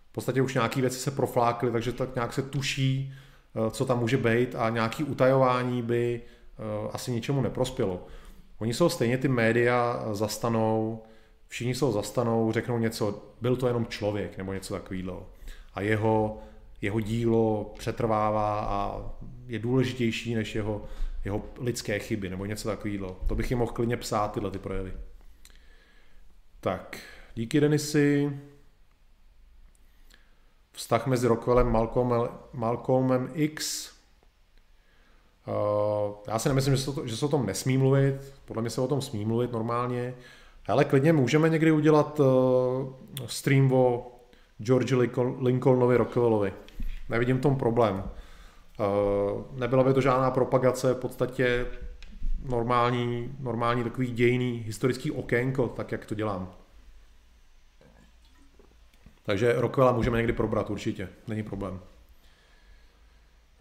V podstatě už nějaké věci se proflákly, takže tak nějak se tuší, uh, co tam může být a nějaký utajování by uh, asi ničemu neprospělo. Oni jsou stejně ty média zastanou, všichni jsou zastanou, řeknou něco, byl to jenom člověk nebo něco takového. A jeho, jeho dílo přetrvává a je důležitější než jeho, jeho lidské chyby nebo něco takového. To bych jim mohl klidně psát, tyhle ty projevy. Tak, díky Denisy. Vztah mezi Rockwellem Malcolmem, Malcolmem X Uh, já si nemyslím, že se, to, že se o tom nesmí mluvit, podle mě se o tom smí mluvit normálně, ale klidně můžeme někdy udělat uh, stream o George Lincolnovi Rockwellovi. Nevidím v tom problém. Uh, nebyla by to žádná propagace, v podstatě normální, normální takový dějný historický okénko, tak jak to dělám. Takže Rockwella můžeme někdy probrat určitě, není problém.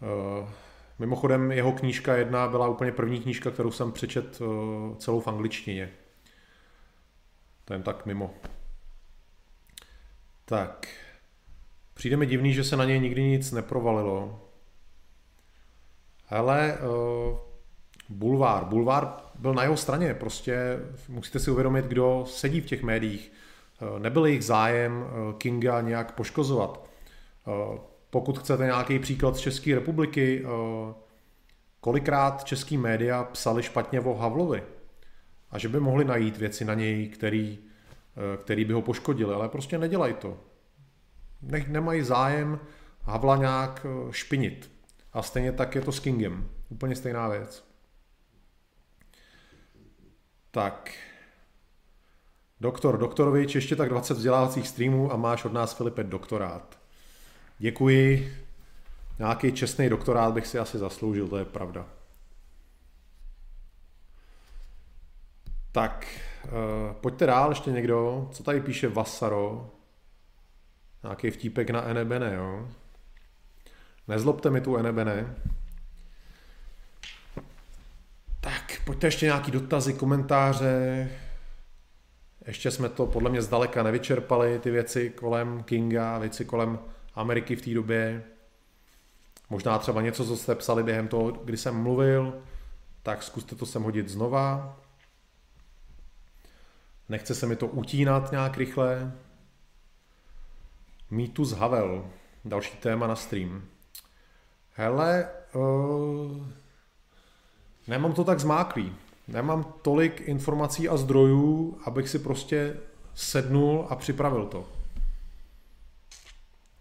Uh, Mimochodem jeho knížka jedna byla úplně první knížka, kterou jsem přečet eh, celou v angličtině. To jen tak mimo. Tak. Přijde mi divný, že se na něj nikdy nic neprovalilo. Ale uh, Bulvár. Bulvár byl na jeho straně. Prostě musíte si uvědomit, kdo sedí v těch médiích. Uh, nebyl jejich zájem uh, Kinga nějak poškozovat. Uh, pokud chcete nějaký příklad z České republiky, eh, kolikrát český média psali špatně o Havlovi a že by mohli najít věci na něj, který, eh, který by ho poškodili, ale prostě nedělají to. Nech, nemají zájem Havla nějak eh, špinit. A stejně tak je to s Kingem. Úplně stejná věc. Tak. Doktor Doktorovič, ještě tak 20 vzdělávacích streamů a máš od nás, Filipe, doktorát. Děkuji. Nějaký čestný doktorát bych si asi zasloužil, to je pravda. Tak, uh, pojďte dál ještě někdo. Co tady píše Vasaro? Nějaký vtípek na Enebene, jo? Nezlobte mi tu Enebene. Tak, pojďte ještě nějaký dotazy, komentáře. Ještě jsme to podle mě zdaleka nevyčerpali, ty věci kolem Kinga, věci kolem Ameriky v té době. Možná třeba něco, co jste psali během toho, kdy jsem mluvil, tak zkuste to sem hodit znova. Nechce se mi to utínat nějak rychle. Mýtus Havel, další téma na stream. Hele, uh, nemám to tak zmáklý. Nemám tolik informací a zdrojů, abych si prostě sednul a připravil to.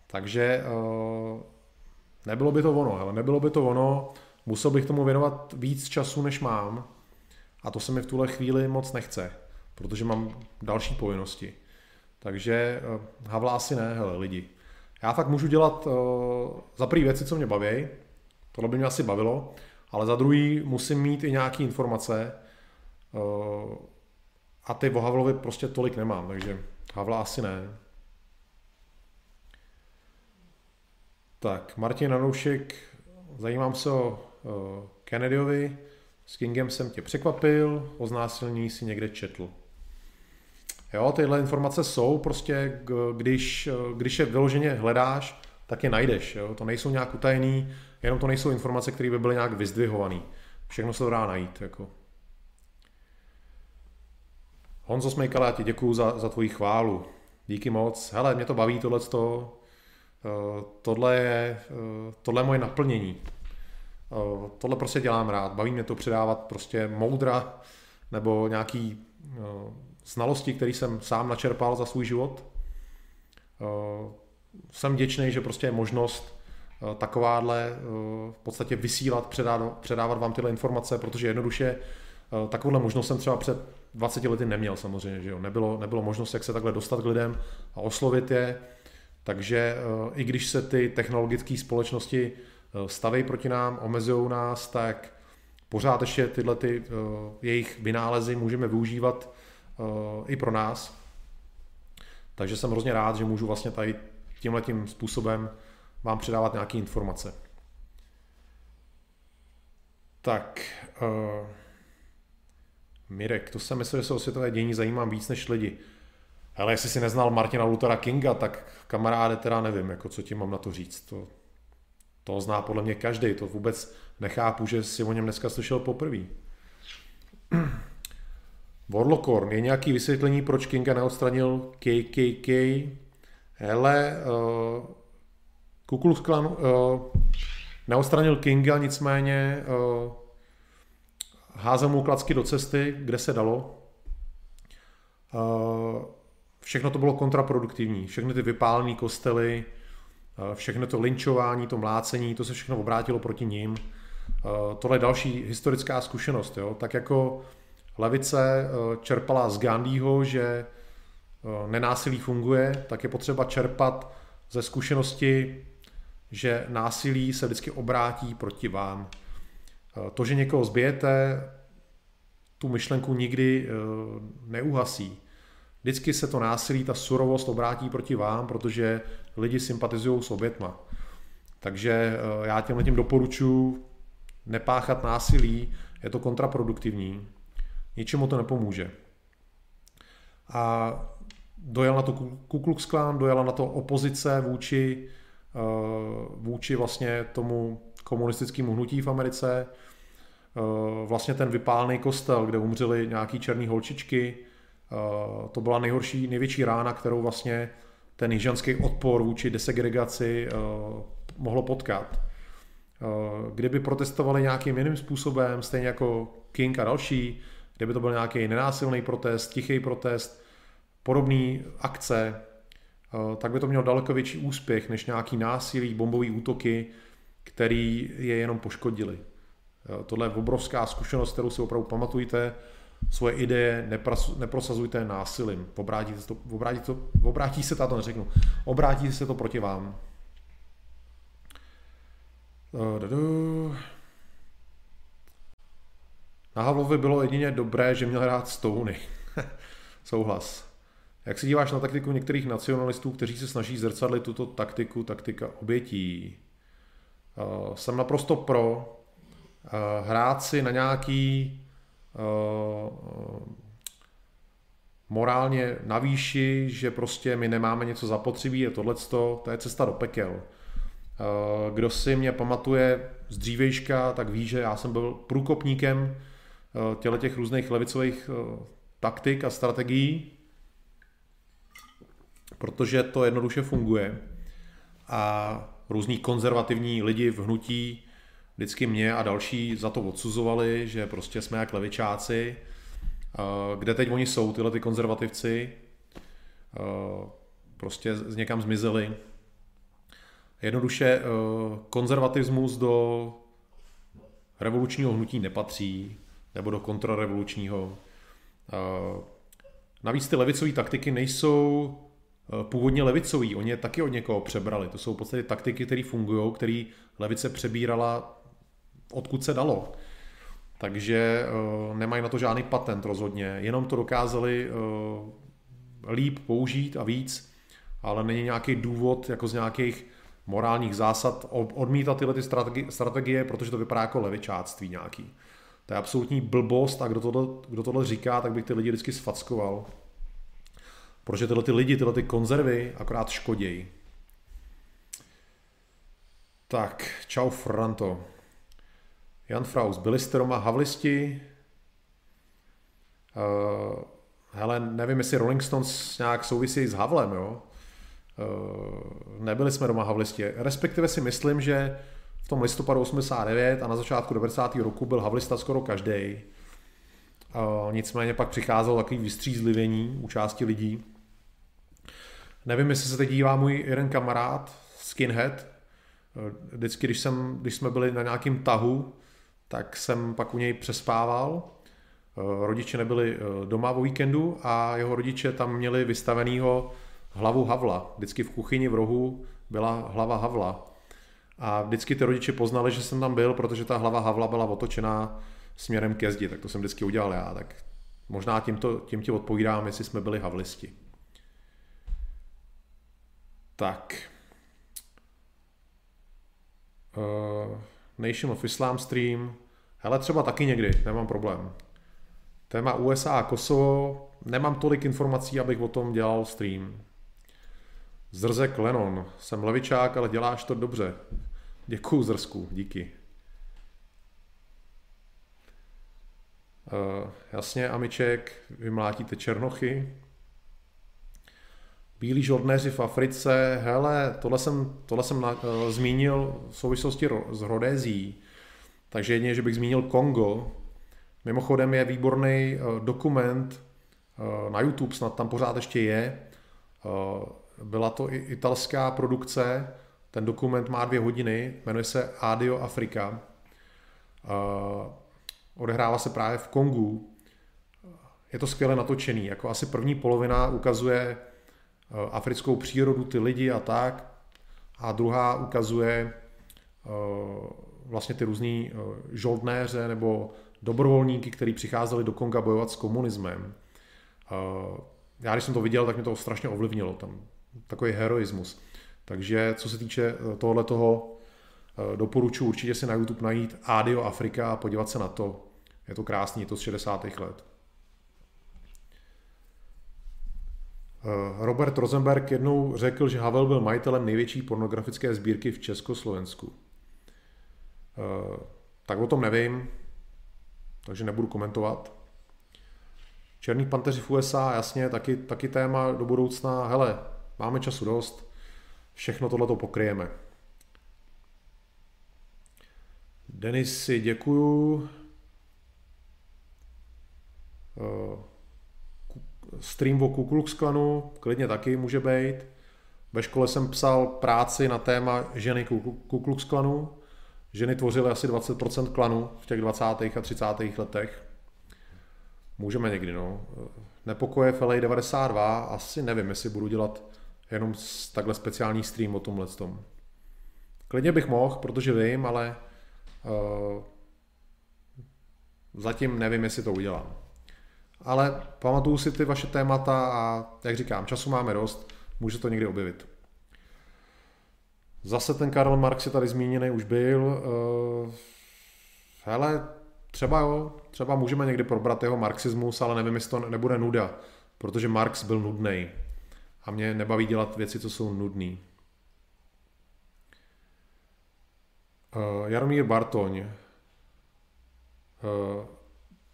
Takže uh, nebylo by to ono, ale nebylo by to ono, musel bych tomu věnovat víc času, než mám a to se mi v tuhle chvíli moc nechce, protože mám další povinnosti. Takže uh, Havla asi ne, hele, lidi. Já fakt můžu dělat uh, za prvý věci, co mě baví, tohle by mě asi bavilo, ale za druhý musím mít i nějaké informace uh, a ty o Havlovi prostě tolik nemám, takže Havla asi ne. Tak, Martin Anoušek, zajímám se o Kennedyovi, s Kingem jsem tě překvapil, o znásilnění si někde četl. Jo, tyhle informace jsou prostě, když, když je vyloženě hledáš, tak je najdeš. Jo? To nejsou nějak utajený, jenom to nejsou informace, které by byly nějak vyzdvihované. Všechno se to dá najít. Jako. Honzo Smejkala, já ti děkuju za, za tvoji chválu. Díky moc. Hele, mě to baví tohleto. Eh, tohle je, eh, tohle je moje naplnění. Eh, tohle prostě dělám rád. Baví mě to předávat prostě moudra nebo nějaký znalosti, které jsem sám načerpal za svůj život. Jsem vděčný, že prostě je možnost takováhle v podstatě vysílat, předávat, předávat vám tyhle informace, protože jednoduše Takovouhle možnost jsem třeba před 20 lety neměl samozřejmě, že jo. Nebylo, nebylo možnost, jak se takhle dostat k lidem a oslovit je. Takže i když se ty technologické společnosti staví proti nám, omezují nás, tak pořád ještě tyhle ty, jejich vynálezy můžeme využívat i pro nás. Takže jsem hrozně rád, že můžu vlastně tady tímhle tím způsobem vám předávat nějaké informace. Tak, uh, Mirek, to jsem myslel, že se o světové dění zajímám víc než lidi. Ale jestli si neznal Martina Luthera Kinga, tak kamaráde teda nevím, jako co ti mám na to říct. To, to zná podle mě každý, to vůbec nechápu, že si o něm dneska slyšel poprvé. Warlockorn, je nějaký vysvětlení, proč Kinga neodstranil KKK? Hele, uh, Ku Klux Klan uh, neodstranil Kinga, nicméně uh, házel mu klacky do cesty, kde se dalo. Uh, všechno to bylo kontraproduktivní. Všechny ty vypálené kostely, uh, všechno to linčování, to mlácení, to se všechno obrátilo proti ním. Uh, tohle je další historická zkušenost. Jo? Tak jako levice uh, čerpala z Gandhiho, že uh, nenásilí funguje, tak je potřeba čerpat ze zkušenosti že násilí se vždycky obrátí proti vám. Eh, to, že někoho zbijete, tu myšlenku nikdy eh, neuhasí. Vždycky se to násilí, ta surovost obrátí proti vám, protože lidi sympatizují s obětma. Takže eh, já těmhle tím doporučuji nepáchat násilí, je to kontraproduktivní, ničemu to nepomůže. A dojel na to Ku Klux Klan, dojela na to opozice vůči Eh, vůči vlastně tomu komunistickému hnutí v Americe. Eh, vlastně ten vypálný kostel, kde umřeli nějaký černý holčičky, eh, to byla nejhorší, největší rána, kterou vlastně ten jižanský odpor vůči desegregaci mohlo potkat. Kdyby protestovali nějakým jiným způsobem, stejně jako King a další, kdyby to byl nějaký nenásilný protest, tichý protest, podobné akce, Eh, tak by to mělo daleko větší úspěch než nějaký násilí, bombové útoky, který je jenom poškodili. Eh, tohle je obrovská zkušenost, kterou si opravdu pamatujte. Svoje ideje neprosazujte násilím. Obrátí se to, obrátí, to, obrátí se to, to neřeknu, obrátí se to proti vám. Eh, Na Havlovi bylo jedině dobré, že měl rád Stony. Souhlas. Jak se díváš na taktiku některých nacionalistů, kteří se snaží zrcadlit tuto taktiku, taktika obětí? Uh, jsem naprosto pro uh, hrát si na nějaký uh, morálně navýši, že prostě my nemáme něco zapotřebí, je tohleto, to je cesta do pekel. Kdo si mě pamatuje z dřívejška, tak ví, že já jsem byl průkopníkem těle těch různých levicových taktik a strategií, protože to jednoduše funguje a různí konzervativní lidi v hnutí vždycky mě a další za to odsuzovali, že prostě jsme jak levičáci. Kde teď oni jsou, tyhle ty konzervativci? Prostě z někam zmizeli. Jednoduše konzervatismus do revolučního hnutí nepatří, nebo do kontrarevolučního. Navíc ty levicové taktiky nejsou Eh, původně levicový, oni je taky od někoho přebrali. To jsou v podstatě taktiky, které fungují, které levice přebírala odkud se dalo. Takže uh, nemají na to žádný patent rozhodně, jenom to dokázali líp použít a víc, ale není nějaký důvod jako z nějakých morálních zásad odmítat tyhle ty strategie, protože to vypadá jako levičáctví nějaký. To je absolutní blbost a kdo tohle, kdo tohle říká, tak bych ty lidi vždycky sfackoval. Protože tyhle ty lidi, tyhle ty konzervy akorát škodějí. Tak, čau Franto. Jan Fraus, byli jste doma havlisti? Uh, hele, nevím, jestli Rolling Stones nějak souvisí s Havlem, jo? Uh, nebyli jsme doma havlisti. Respektive si myslím, že v tom listopadu 89 a na začátku 90. roku byl havlista skoro každý. Nicméně pak přicházelo takový vystřízlivění u části lidí. Nevím, jestli se teď dívá můj jeden kamarád, skinhead. Vždycky, když, jsem, když jsme byli na nějakém tahu, tak jsem pak u něj přespával. rodiče nebyli doma o víkendu a jeho rodiče tam měli vystavenýho hlavu Havla. Vždycky v kuchyni v rohu byla hlava Havla. A vždycky ty rodiče poznali, že jsem tam byl, protože ta hlava Havla byla otočená směrem ke zdi, tak to jsem vždycky udělal já. Tak možná tímto, tím ti odpovídám, jestli jsme byli havlisti. Tak. Uh, Nation of Islam stream. Hele, třeba taky někdy, nemám problém. Téma USA a Kosovo, nemám tolik informací, abych o tom dělal stream. Zrzek Lenon, jsem levičák, ale děláš to dobře. Děkuju Zrsku, díky. Uh, jasně, Amiček, vymlátíte černochy. Bílí žoldnéři v Africe, hele, tohle jsem, tohle jsem na, uh, zmínil v souvislosti ro, s Rodézí, takže jedině, že bych zmínil Kongo. Mimochodem je výborný uh, dokument uh, na YouTube, snad tam pořád ještě je. Uh, byla to i italská produkce, ten dokument má dvě hodiny, jmenuje se Adio Afrika. Uh, odehrává se právě v Kongu. Je to skvěle natočený, jako asi první polovina ukazuje uh, africkou přírodu, ty lidi a tak, a druhá ukazuje uh, vlastně ty různý žoldnéře nebo dobrovolníky, kteří přicházeli do Konga bojovat s komunismem. Já když jsem to viděl, tak mě to strašně ovlivnilo. Tam takový heroismus. Takže co se týče eh, tohle toho, eh, doporučuji určitě si na YouTube najít Adio Afrika a podívat se na to. Je to krásný, je to z 60. let. Eh, Robert Rosenberg jednou řekl, že Havel byl majitelem největší pornografické sbírky v Československu. Tak o tom nevím, takže nebudu komentovat. Černý panteři v USA, jasně, taky, taky téma do budoucna. Hele, Máme času dost, všechno tohleto pokryjeme. Denisi, děkuju. Eh, stream o Ku Klanu, klidně taky může být. Ve škole jsem psal práci na téma ženy Ku Klux Klanu. Ženy tvořily asi 20% klanu v těch 20. a 30. letech. Můžeme někdy, no. Nepokoje v LA 92, asi nevím, jestli budu dělat jenom takhle speciální stream o tomhle tom. Klidně bych mohl, protože vím, ale uh, zatím nevím, jestli to udělám. Ale pamatuju si ty vaše témata a jak říkám, času máme dost, může to někdy objevit. Zase ten Karl Marx je tady zmíněný, už byl. Uh, hele, třeba jo, třeba můžeme někdy probrat jeho marxismus, ale nevím, jestli to nebude nuda, protože Marx byl nudný a mě nebaví dělat věci, co jsou nudné. Uh, Jaromír Bartoň. Uh,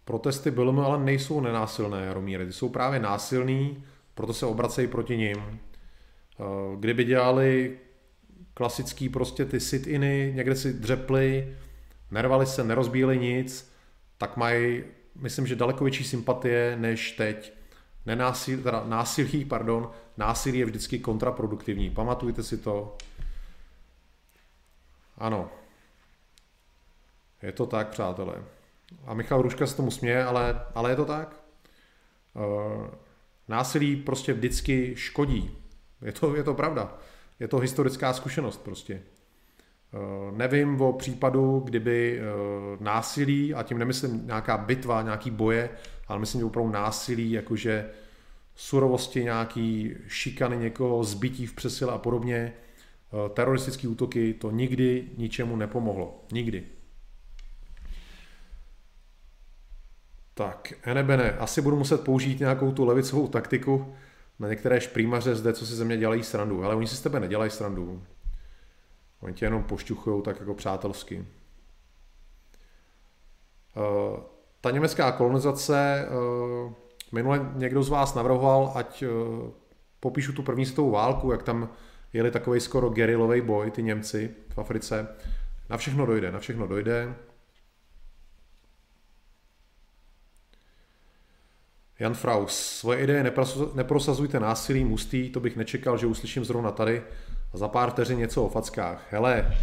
protesty BLM ale nejsou nenásilné, Jaromír. Ty jsou právě násilný, proto se obracejí proti ním. Uh, kdyby dělali klasický prostě ty sit-iny, někde si dřepli, nervali se, nerozbíjeli nic, tak mají, myslím, že daleko větší sympatie než teď. Nenásil, teda násilí, pardon, násilí je vždycky kontraproduktivní. Pamatujte si to. Ano. Je to tak, přátelé. A Michal Ruška se tomu směje, ale, ale je to tak. Uh, násilí prostě vždycky škodí. Je to, je to pravda. Je to historická zkušenost prostě. Uh, nevím o případu, kdyby uh, násilí, a tím nemyslím nějaká bitva, nějaký boje, ale myslím, že opravdu násilí, jakože surovosti, nějaký šikany někoho, zbytí v přesile a podobně, eh, teroristické útoky, to nikdy ničemu nepomohlo. Nikdy. Tak, Enebene, asi budu muset použít nějakou tu levicovou taktiku na některé šprýmaře zde, co si ze mě dělají srandu. Ale oni si z tebe nedělají srandu. Oni tě jenom pošťuchují tak jako přátelsky. Uh, ta německá kolonizace uh, Minule někdo z vás navrhoval, ať uh, popíšu tu první světovou válku, jak tam jeli takový skoro gerilový boj, ty Němci v Africe. Na všechno dojde, na všechno dojde. Jan Fraus, svoje ideje neprosazujte násilím ústý, to bych nečekal, že uslyším zrovna tady a za pár vteřin něco o fackách. Hele,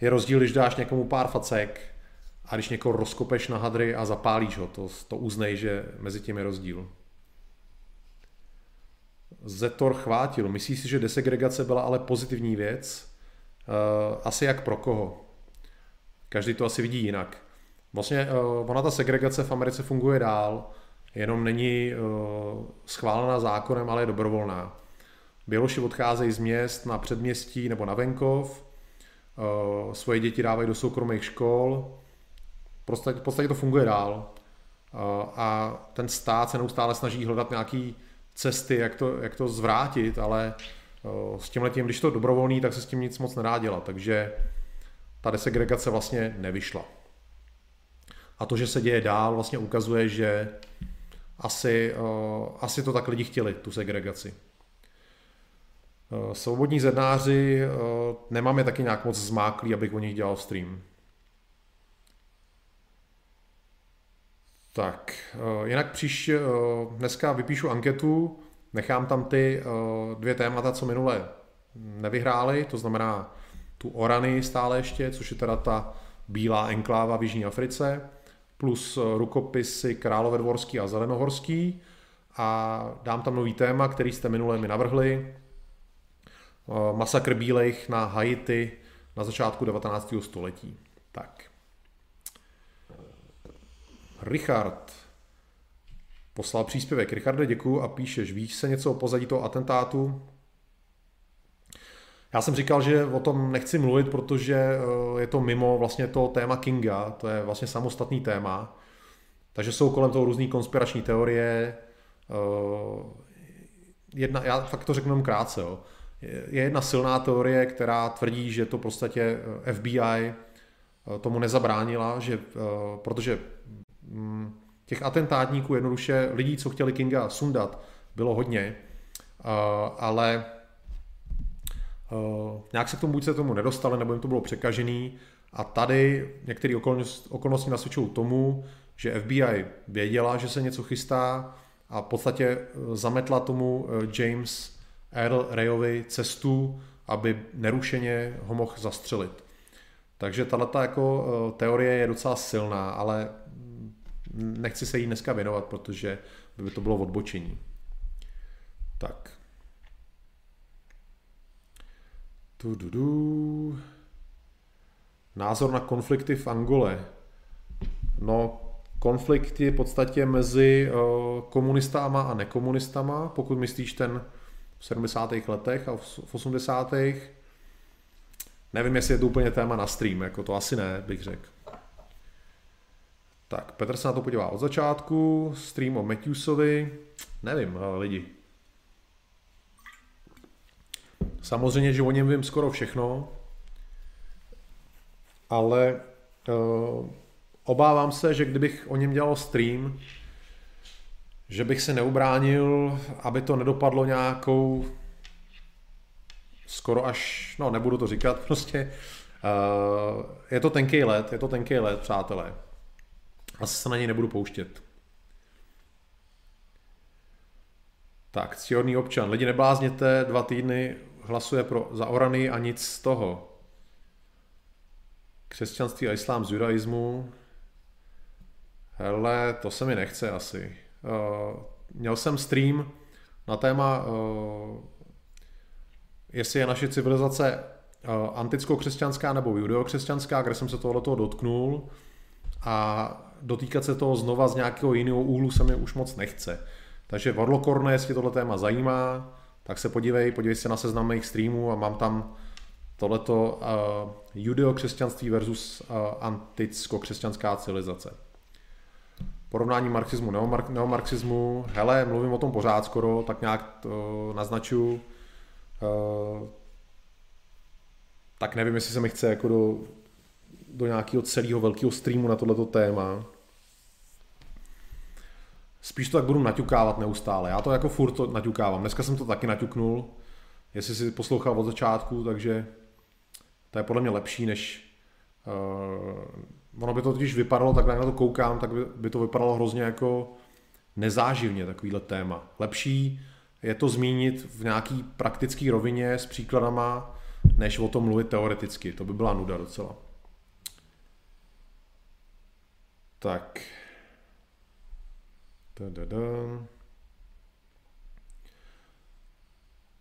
je rozdíl, když dáš někomu pár facek a když někoho rozkopeš na hadry a zapálíš ho, to, to uznej, že mezi tím je rozdíl. Zetor chvátil. Myslíš si, že desegregace byla ale pozitivní věc? Uh, asi jak pro koho? Každý to asi vidí jinak. Vlastně uh, ona ta segregace v Americe funguje dál, jenom není uh, schválená zákonem, ale je dobrovolná. Běloši odcházejí z měst na předměstí nebo na venkov, svoje děti dávají do soukromých škol, v podstatě to funguje dál. A ten stát se neustále snaží hledat nějaký cesty, jak to, jak to zvrátit, ale s tím letím, když to je dobrovolný, tak se s tím nic moc nedá dělat, takže ta desegregace vlastně nevyšla. A to, že se děje dál, vlastně ukazuje, že asi, asi to tak lidi chtěli, tu segregaci. Svobodní zednáři nemám je taky nějak moc zmáklý, abych o nich dělal stream. Tak, eh, jinak příště, eh, dneska vypíšu anketu, nechám tam ty eh, dvě témata, co minule nevyhráli, to znamená tu Orany stále ještě, což je teda ta bílá enkláva v Jižní Africe, plus rukopisy Královedvorský a Zelenohorský a dám tam nový téma, který jste minule mi navrhli, masakr bílejch na Haiti na začátku 19. století. Tak. Richard poslal příspěvek. Richarde, děkuju a píšeš, víš se něco o pozadí toho atentátu? Já jsem říkal, že o tom nechci mluvit, protože eh, je to mimo vlastně to téma Kinga, to je vlastně samostatný téma. Takže jsou kolem toho různé konspirační teorie. Eh, jedna, já fakt to řeknu krátce. Jo. Je jedna silná teorie, která tvrdí, že to v podstatě eh, FBI tomu nezabránila, že, protože těch atentátníků, jednoduše lidí, co chtěli Kinga sundat, bylo hodně, ale nějak se k tomu buď se tomu nedostali, nebo jim to bylo překažený a tady některé okolnosti, okolnosti nasvědčují tomu, že FBI věděla, že se něco chystá a v podstatě e, zametla tomu e, James Earl Rayovi cestu, aby nerušeně ho mohl zastřelit. Takže tato jako teorie je docela silná, ale nechci se jí dneska věnovat, protože by to bylo odbočení. Tak. Tu, du, du. Názor na konflikty v Angole. No, konflikty v podstatě mezi uh, komunistama a nekomunistama, pokud myslíš ten v 70. letech a v 80. Nevím, jestli je to úplně téma na stream, jako to asi ne, bych řekl. Tak, Petr se na to podívá od začátku, stream o Matthewsovi, nevím, lidi. Samozřejmě, že o něm vím skoro všechno, ale uh, obávám se, že kdybych o něm dělal stream, že bych se neubránil, aby to nedopadlo nějakou skoro až, no nebudu to říkat prostě, uh, je to tenký let, je to tenký let, přátelé. Asi se na něj nebudu pouštět. Tak, ctihodný občan. Lidi neblázněte, dva týdny hlasuje pro, za Orany a nic z toho. Křesťanství a islám z judaismu. Hele, to se mi nechce asi. Uh, měl jsem stream na téma, uh, jestli je naše civilizace uh, anticko-křesťanská nebo judeokřesťanská, kde jsem se tohoto dotknul a dotýkat se toho znova z nějakého jiného úhlu se mi už moc nechce. Takže Warlockorne, jestli tohle téma zajímá, tak se podívej, podívej se na seznam mých streamů a mám tam tohleto uh, judeo-křesťanství versus uh, anticko-křesťanská civilizace. Porovnání marxismu, neomar- neomarxismu, hele, mluvím o tom pořád skoro, tak nějak to naznaču. Uh, tak nevím, jestli se mi chce jako do do nějakého celého velkého streamu na tohleto téma. Spíš to tak budu naťukávat neustále. Já to jako furt to naťukávám. Dneska jsem to taky naťuknul, jestli si poslouchal od začátku, takže to je podle mě lepší, než uh, ono by to totiž vypadalo, tak jak na to koukám, tak by, by to vypadalo hrozně jako nezáživně takovýhle téma. Lepší je to zmínit v nějaký praktický rovině s příkladama, než o tom mluvit teoreticky. To by byla nuda docela. Tak. Da-da-da.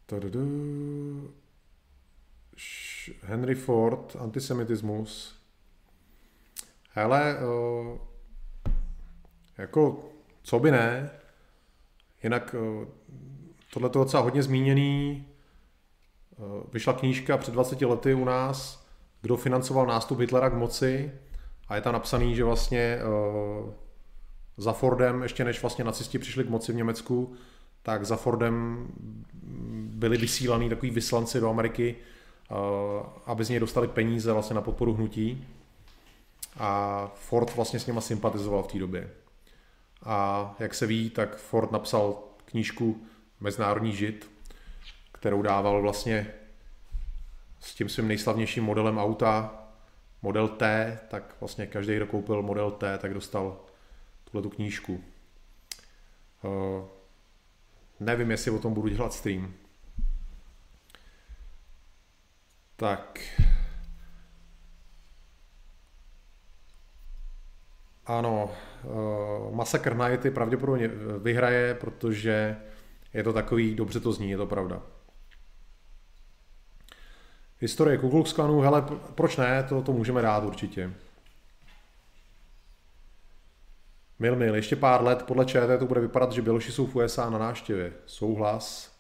Da-da-da. Henry Ford, antisemitismus. Hele, jako, co by ne, jinak tohle je docela hodně zmíněný. Vyšla knížka před 20 lety u nás, kdo financoval nástup Hitlera k moci a je tam napsaný, že vlastně za Fordem, ještě než vlastně nacisti přišli k moci v Německu, tak za Fordem byli vysílaný takový vyslanci do Ameriky, uh, aby z něj dostali peníze vlastně na podporu hnutí. A Ford vlastně s nima sympatizoval v té době. A jak se ví, tak Ford napsal knížku Mezinárodní žid, kterou dával vlastně s tím svým nejslavnějším modelem auta, model T, tak vlastně každý, kdo koupil model T, tak dostal tuhle tu knížku. Uh, nevím, jestli o tom budu dělat stream. Tak. Ano, uh, Massacre Nighty pravděpodobně vyhraje, protože je to takový, dobře to zní, je to pravda. Historie Ku Klux Klanu, hele, proč ne, to, to můžeme dát určitě. Mil, mil, ještě pár let podle ČT to bude vypadat, že Běloši jsou v USA na náštěvě. Souhlas.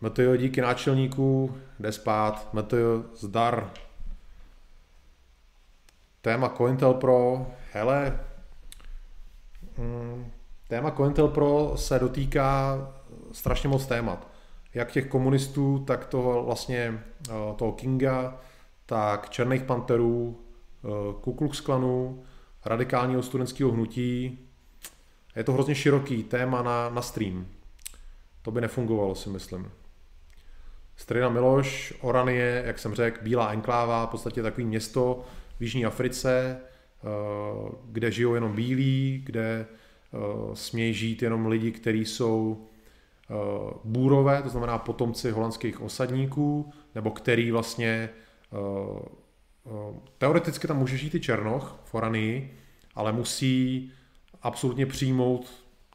Meteo díky náčelníku, jde spát. Meteo zdar. Téma Cointel Pro, hele, mm, téma Cointel Pro se dotýká strašně moc témat. Jak těch komunistů, tak toho vlastně eh, toho Kinga, tak Černých panterů, eh, Ku Klux Klanu, radikálního studentského hnutí. Je to hrozně široký téma na, na stream. To by nefungovalo, si myslím. Strina Miloš, Oran je, jak jsem řekl, bílá enkláva, v podstatě takový město v Jižní Africe, eh, kde žijou jenom bílí, kde eh, smějí žít jenom lidi, kteří jsou eh, bůrové, to znamená potomci holandských osadníků, nebo který vlastně teoreticky tam může žít i Černoch v Oranii, ale musí absolutně přijmout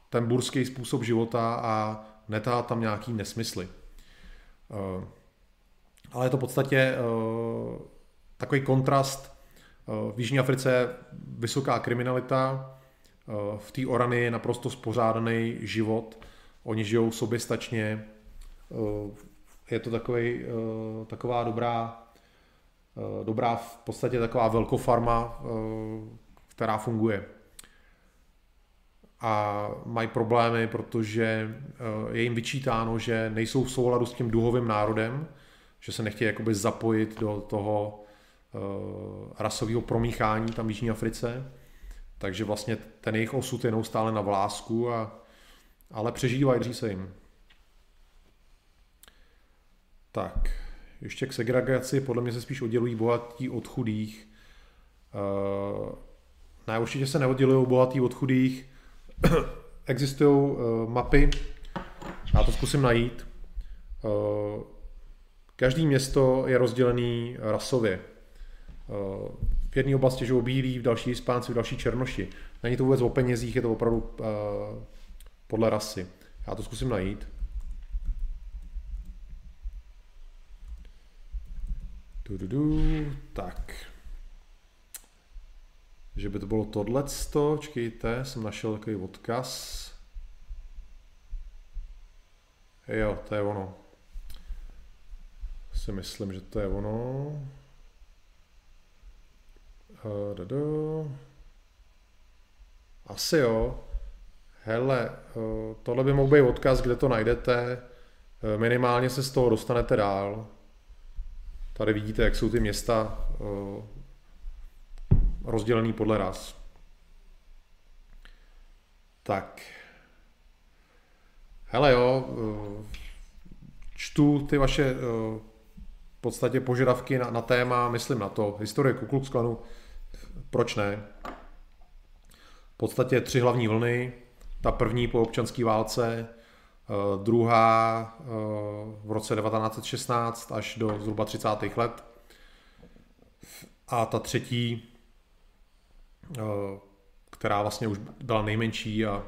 ten burský způsob života a netát tam nějaký nesmysly. Eh, ale je to v podstatě eh, takový kontrast. Eh, v Jižní Africe je vysoká kriminalita, v té Orany je naprosto spořádaný život, oni žijou soběstačně, je to takový, taková dobrá, dobrá v podstatě taková velkofarma, která funguje. A mají problémy, protože eh, je jim vyčítáno, že nejsou v souladu s tím duhovým národem, že se nechtějí jakoby zapojit do toho rasového promíchání tam v Jižní Africe. Takže vlastně ten jejich osud je neustále na vlásku, a, ale přežívají, dří se jim. Tak, ještě k segregaci, podle mě se spíš oddělují bohatí od chudých. Uh, ne, určitě se neoddělují bohatý od chudých. Existují uh, mapy, já to zkusím najít. Uh, každý město je rozdělený rasově. V jedné oblasti žijou bílí, v další hispánci, v další černoši. Není to vůbec o penězích, je to opravdu podle rasy. Já to zkusím najít. Du, du, du. Tak že by to bylo tohleto, čekejte, jsem našel takový odkaz. Jo, to je ono. Si myslím, že to je ono. Uh, Asi jo. Hele, tohle by mohl být odkaz, kde to najdete. Minimálně se z toho dostanete dál. Tady vidíte, jak jsou ty města rozdělený podle ras. Tak. Hele jo, eh, čtu ty vaše eh, v podstatě požadavky na, na téma, myslím na to, historie Ku Klux Klanu, proč ne? V podstatě tři hlavní vlny, ta první po občanské válce, eh, druhá v roce 1916 až do zhruba 30. let a ta třetí která vlastně už byla nejmenší a,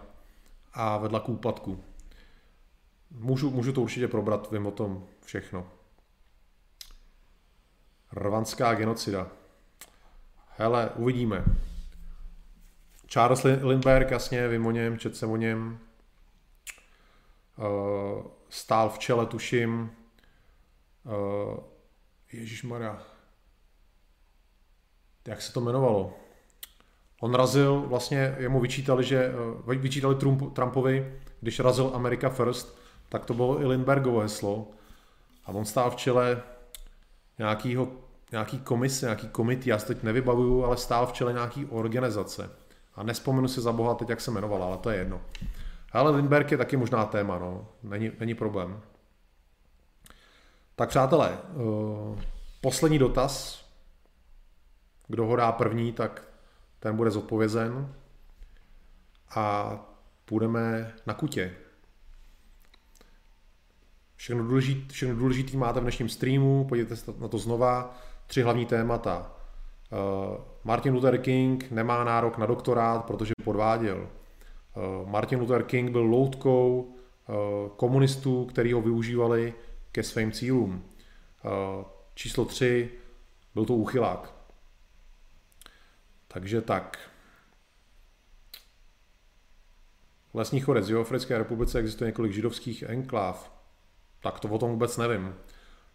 a vedla k úpadku. Můžu, můžu to určitě probrat, vím o tom všechno. Rvanská genocida. Hele, uvidíme. Charles Lindbergh, jasně, vím o něm, čet jsem o něm. Uh, stál v čele, tuším. Uh, Ježíš Maria. Jak se to jmenovalo? On razil, vlastně jemu vyčítali, že uh, vyčítali Trump, Trumpovi, když razil America First, tak to bylo i Lindbergovo heslo. A on stál v čele nějakýho, nějaký komise, nějaký komity, já se teď nevybavuju, ale stál v čele nějaký organizace. A nespomenu si za boha teď, jak se jmenovala, ale to je jedno. Ale Lindberg je taky možná téma, no. Není, není problém. Tak přátelé, uh, poslední dotaz. Kdo ho dá první, tak ten bude zodpovězen. A půjdeme na kutě. Všechno důležité, všechno důležité máte v dnešním streamu, podívejte se na to znova. Tři hlavní témata. Uh, Martin Luther King nemá nárok na doktorát, protože podváděl. Uh, Martin Luther King byl loutkou uh, komunistů, který ho využívali ke svým cílům. Číslo tři, byl to úchylák. Takže tak. Lesní chorec. V Africké republice existuje několik židovských enkláv tak to o tom vůbec nevím.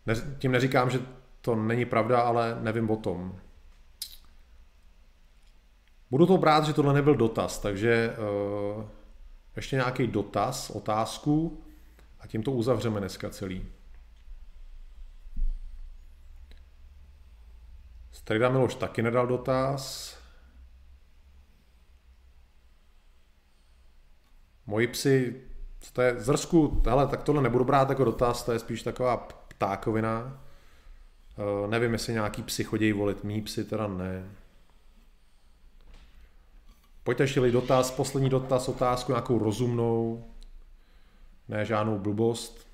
Ne, tím neříkám, že to není pravda, ale nevím o tom. Budu to brát, že tohle nebyl dotaz, takže uh, ještě nějaký dotaz, otázku a tím to uzavřeme dneska celý. Strida Miloš taky nedal dotaz. Moji psi to je zrsku, hele, tak tohle nebudu brát jako dotaz, to je spíš taková ptákovina. Uh, nevím, jestli nějaký psy chodí volit, mý psy teda ne. Pojďte ještě dotaz, poslední dotaz, otázku nějakou rozumnou, ne žádnou blbost.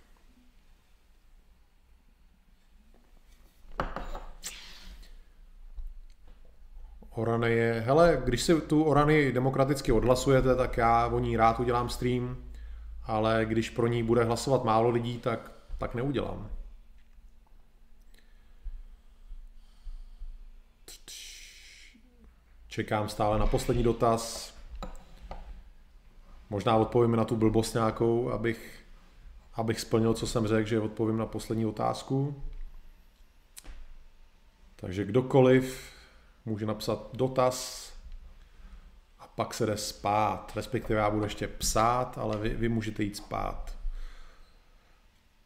Orany je, hele, když si tu Orany demokraticky odhlasujete, tak já o ní rád udělám stream ale když pro ní bude hlasovat málo lidí, tak, tak neudělám. Čekám stále na poslední dotaz. Možná odpovím na tu blbost nějakou, abych, abych splnil, co jsem řekl, že odpovím na poslední otázku. Takže kdokoliv může napsat dotaz, pak se jde spát, respektive já budu ještě psát, ale vy, vy můžete jít spát.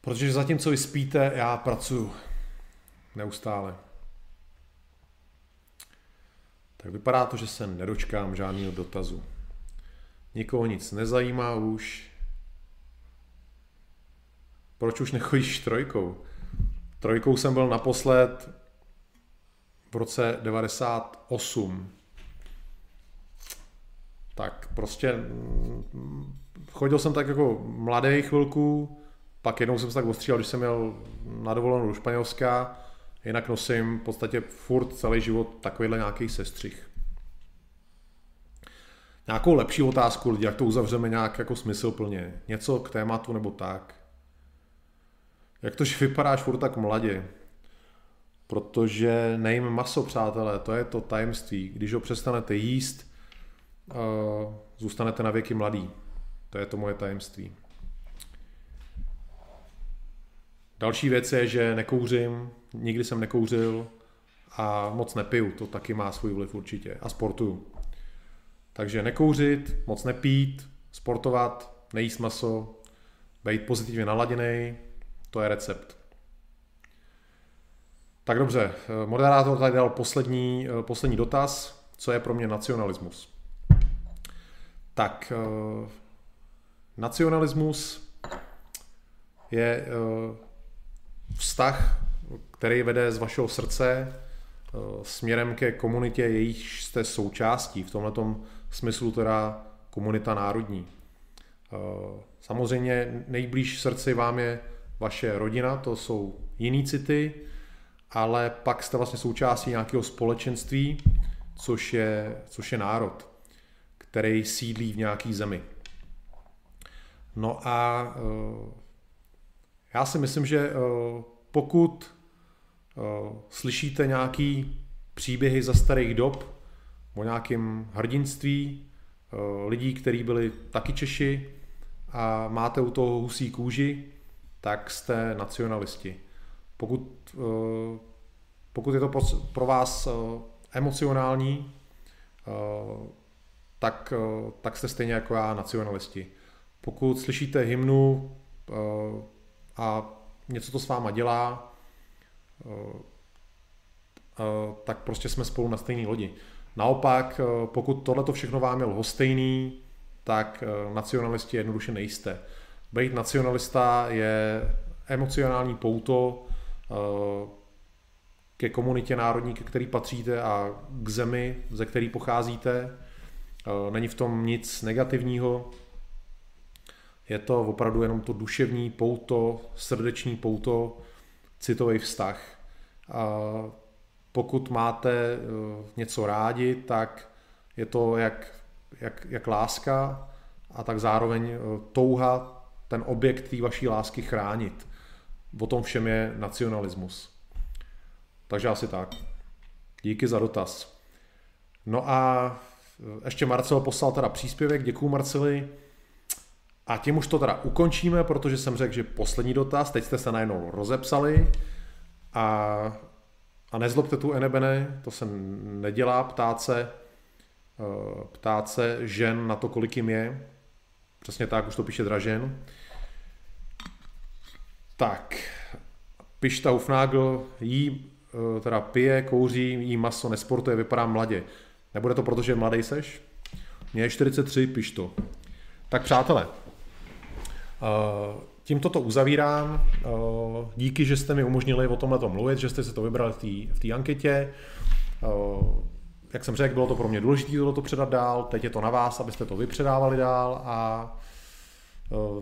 Protože zatímco vy spíte, já pracuji neustále. Tak vypadá to, že se nedočkám žádného dotazu. Nikoho nic nezajímá už. Proč už nechodíš trojkou? Trojkou jsem byl naposled v roce 98 tak prostě mm, chodil jsem tak jako mladý chvilku, pak jednou jsem se tak ostříhal, když jsem měl na dovolenou do Španělska, jinak nosím v podstatě furt celý život takovýhle nějaký sestřih. Nějakou lepší otázku lidi, jak to uzavřeme nějak jako smysluplně. Něco k tématu nebo tak. Jak to, že vypadáš furt tak mladě? Protože nejím maso, přátelé, to je to tajemství. Když ho přestanete jíst, zůstanete na věky mladý. To je to moje tajemství. Další věc je, že nekouřím, nikdy jsem nekouřil a moc nepiju, to taky má svůj vliv určitě. A sportuju. Takže nekouřit, moc nepít, sportovat, nejíst maso, být pozitivně naladěný, to je recept. Tak dobře, moderátor tady dal poslední, poslední dotaz, co je pro mě nacionalismus. Tak uh, nacionalismus je vztah, který vede z vašeho srdce uh, směrem ke komunitě, jejíž jste součástí, v tomto smyslu teda komunita národní. Samozřejmě nejblíž srdci vám je vaše rodina, to jsou jiný city, ale pak jste vlastně součástí nějakého společenství, což je, což je národ, který sídlí v nějaký zemi. No a já si myslím, že pokud slyšíte nějaký příběhy za starých dob o nějakém hrdinství lidí, kteří byli taky Češi a máte u toho husí kůži, tak jste nacionalisti. Pokud, pokud je to pro vás emocionální, tak, tak jste stejně jako já nacionalisti. Pokud slyšíte hymnu a něco to s váma dělá, tak prostě jsme spolu na stejné lodi. Naopak, pokud tohle to všechno vám je lhostejný, tak nacionalisti jednoduše nejste. Být nacionalista je emocionální pouto ke komunitě národní, ke který patříte a k zemi, ze který pocházíte. Není v tom nic negativního. Je to opravdu jenom to duševní pouto, srdeční pouto, citový vztah. Pokud máte eh, něco rádi, tak je to jak, jak, jak láska a tak zároveň eh, touha ten objekt té vaší lásky chránit. O tom všem je nacionalismus. Takže asi tak. Díky za dotaz. No a eh, ještě Marcel poslal teda příspěvek, děkuju Marceli. A tím už to teda ukončíme, protože jsem řekl, že poslední dotaz, teď jste se najednou rozepsali a, a nezlobte tu enebene, to se nedělá, ptát se, eh, ptát se žen na to, kolik jim je. Přesně tak, už to píše Dražen. Tak, Pišta Hufnagel jí eh, teda pije, kouří, jí maso, nesportuje, vypadá mladě. Nebude to proto, že mladý seš? Mně je 43, piš to. Tak přátelé, tímto to uzavírám. Eh, díky, že jste mi umožnili o tomhle mluvit, že jste se to vybrali v té anketě. Eh, jak jsem řekl, bylo to pro mě důležité to předat dál, teď je to na vás, abyste to vypředávali dál a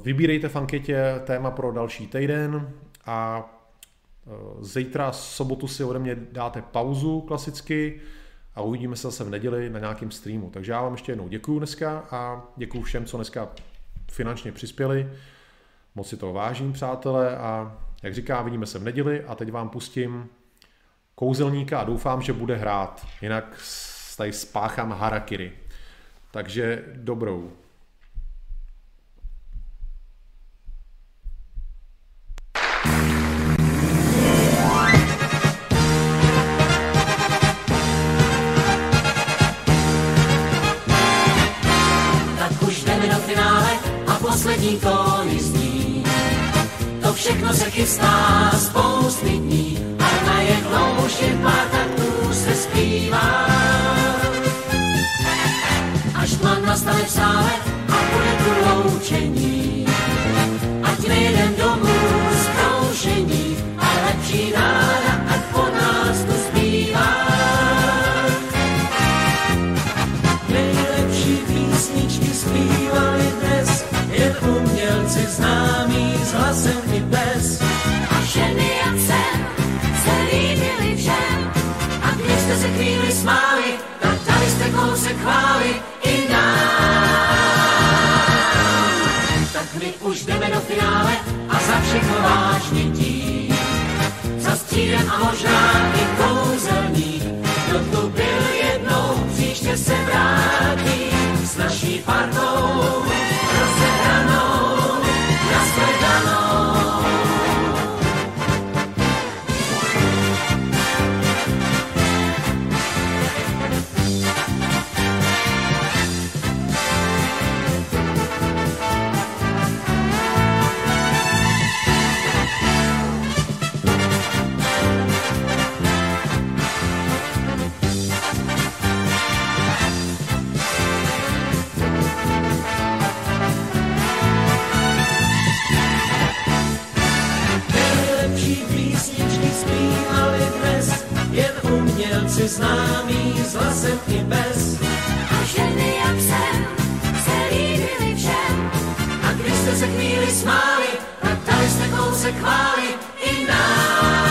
vybírejte v anketě téma pro další týden a zítra sobotu si ode mě dáte pauzu klasicky a uvidíme se zase v neděli na nějakém streamu. Takže já vám ještě jednou děkuji dneska a děkuji všem, co dneska finančně přispěli. Moc si toho vážím, přátelé, a jak říká, vidíme se v neděli a teď vám pustím kouzelníka a doufám, že bude hrát, jinak tady spáchám harakiri. Takže dobrou. Poslední kolizní. To všechno se chystá spousty dní, a najednou už jen pár taktů se zpívá. Až tma nastane v sále a bude tu loučení, s hlasem i bez. A ženy jak jsem se líbily všem. A když jste se chvíli smáli, tak dali jste kousek chvály i nám. Tak my už jdeme do finále a za všechno vážně tím. Za střídem a možná i kouzelník, kdo tu byl jednou, příště se vrátí s naší partou si známý s hlasem i bez. A ženy jak jsem se líbili všem. A když jste se chvíli smáli, tak dali jste kousek chváli i nám.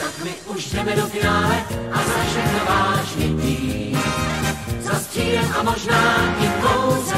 Tak my už jdeme do finále a za všechno vážně tím. Za a možná i kousek